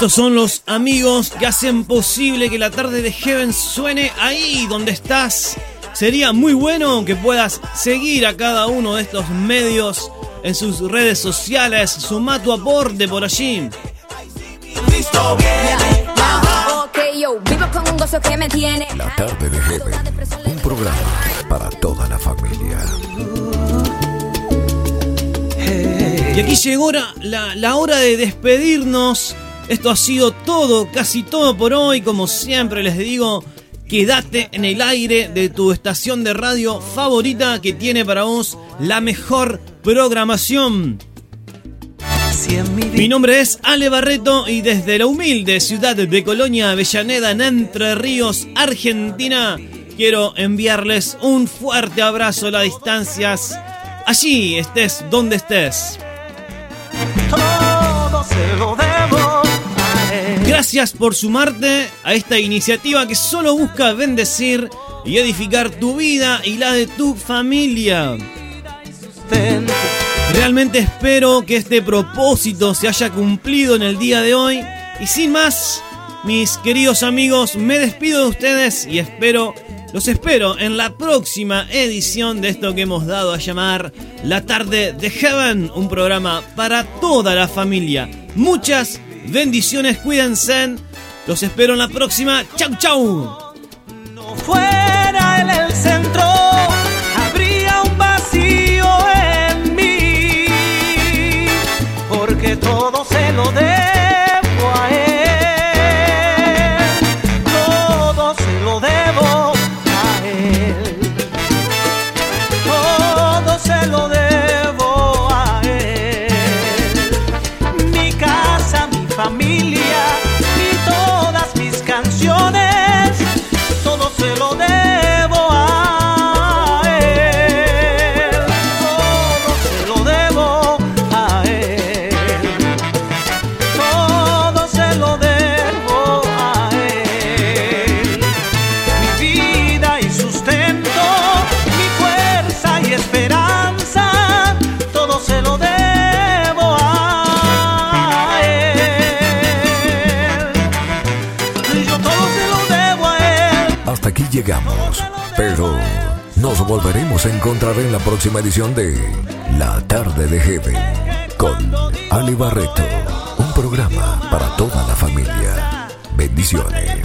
Estos son los amigos que hacen posible que la tarde de Heaven suene ahí donde estás. Sería muy bueno que puedas seguir a cada uno de estos medios en sus redes sociales. Suma tu aporte por allí. Cristo viene. Ok, yo vivo con un gozo que me tiene. La Tarde de Heaven. Un programa para toda la familia. Y aquí llegó la- la hora de despedirnos. Esto ha sido todo, casi todo por hoy. Como siempre les digo, quédate en el aire de tu estación de radio favorita que tiene para vos la mejor programación. Mi nombre es Ale Barreto y desde la humilde ciudad de Colonia Avellaneda en Entre Ríos, Argentina, quiero enviarles un fuerte abrazo a las distancias. Allí estés donde estés. Todo se lo. Gracias por sumarte a esta iniciativa que solo busca bendecir y edificar tu vida y la de tu familia. Realmente espero que este propósito se haya cumplido en el día de hoy. Y sin más, mis queridos amigos, me despido de ustedes y espero, los espero en la próxima edición de esto que hemos dado a llamar La tarde de Heaven, un programa para toda la familia. Muchas bendiciones, cuídense. Los espero en la próxima. Chau, chau. fuera él el centro, habría un vacío en mí, porque todo se lo debo llegamos, pero nos volveremos a encontrar en la próxima edición de La tarde de Heaven con Ali Barreto, un programa para toda la familia. Bendiciones.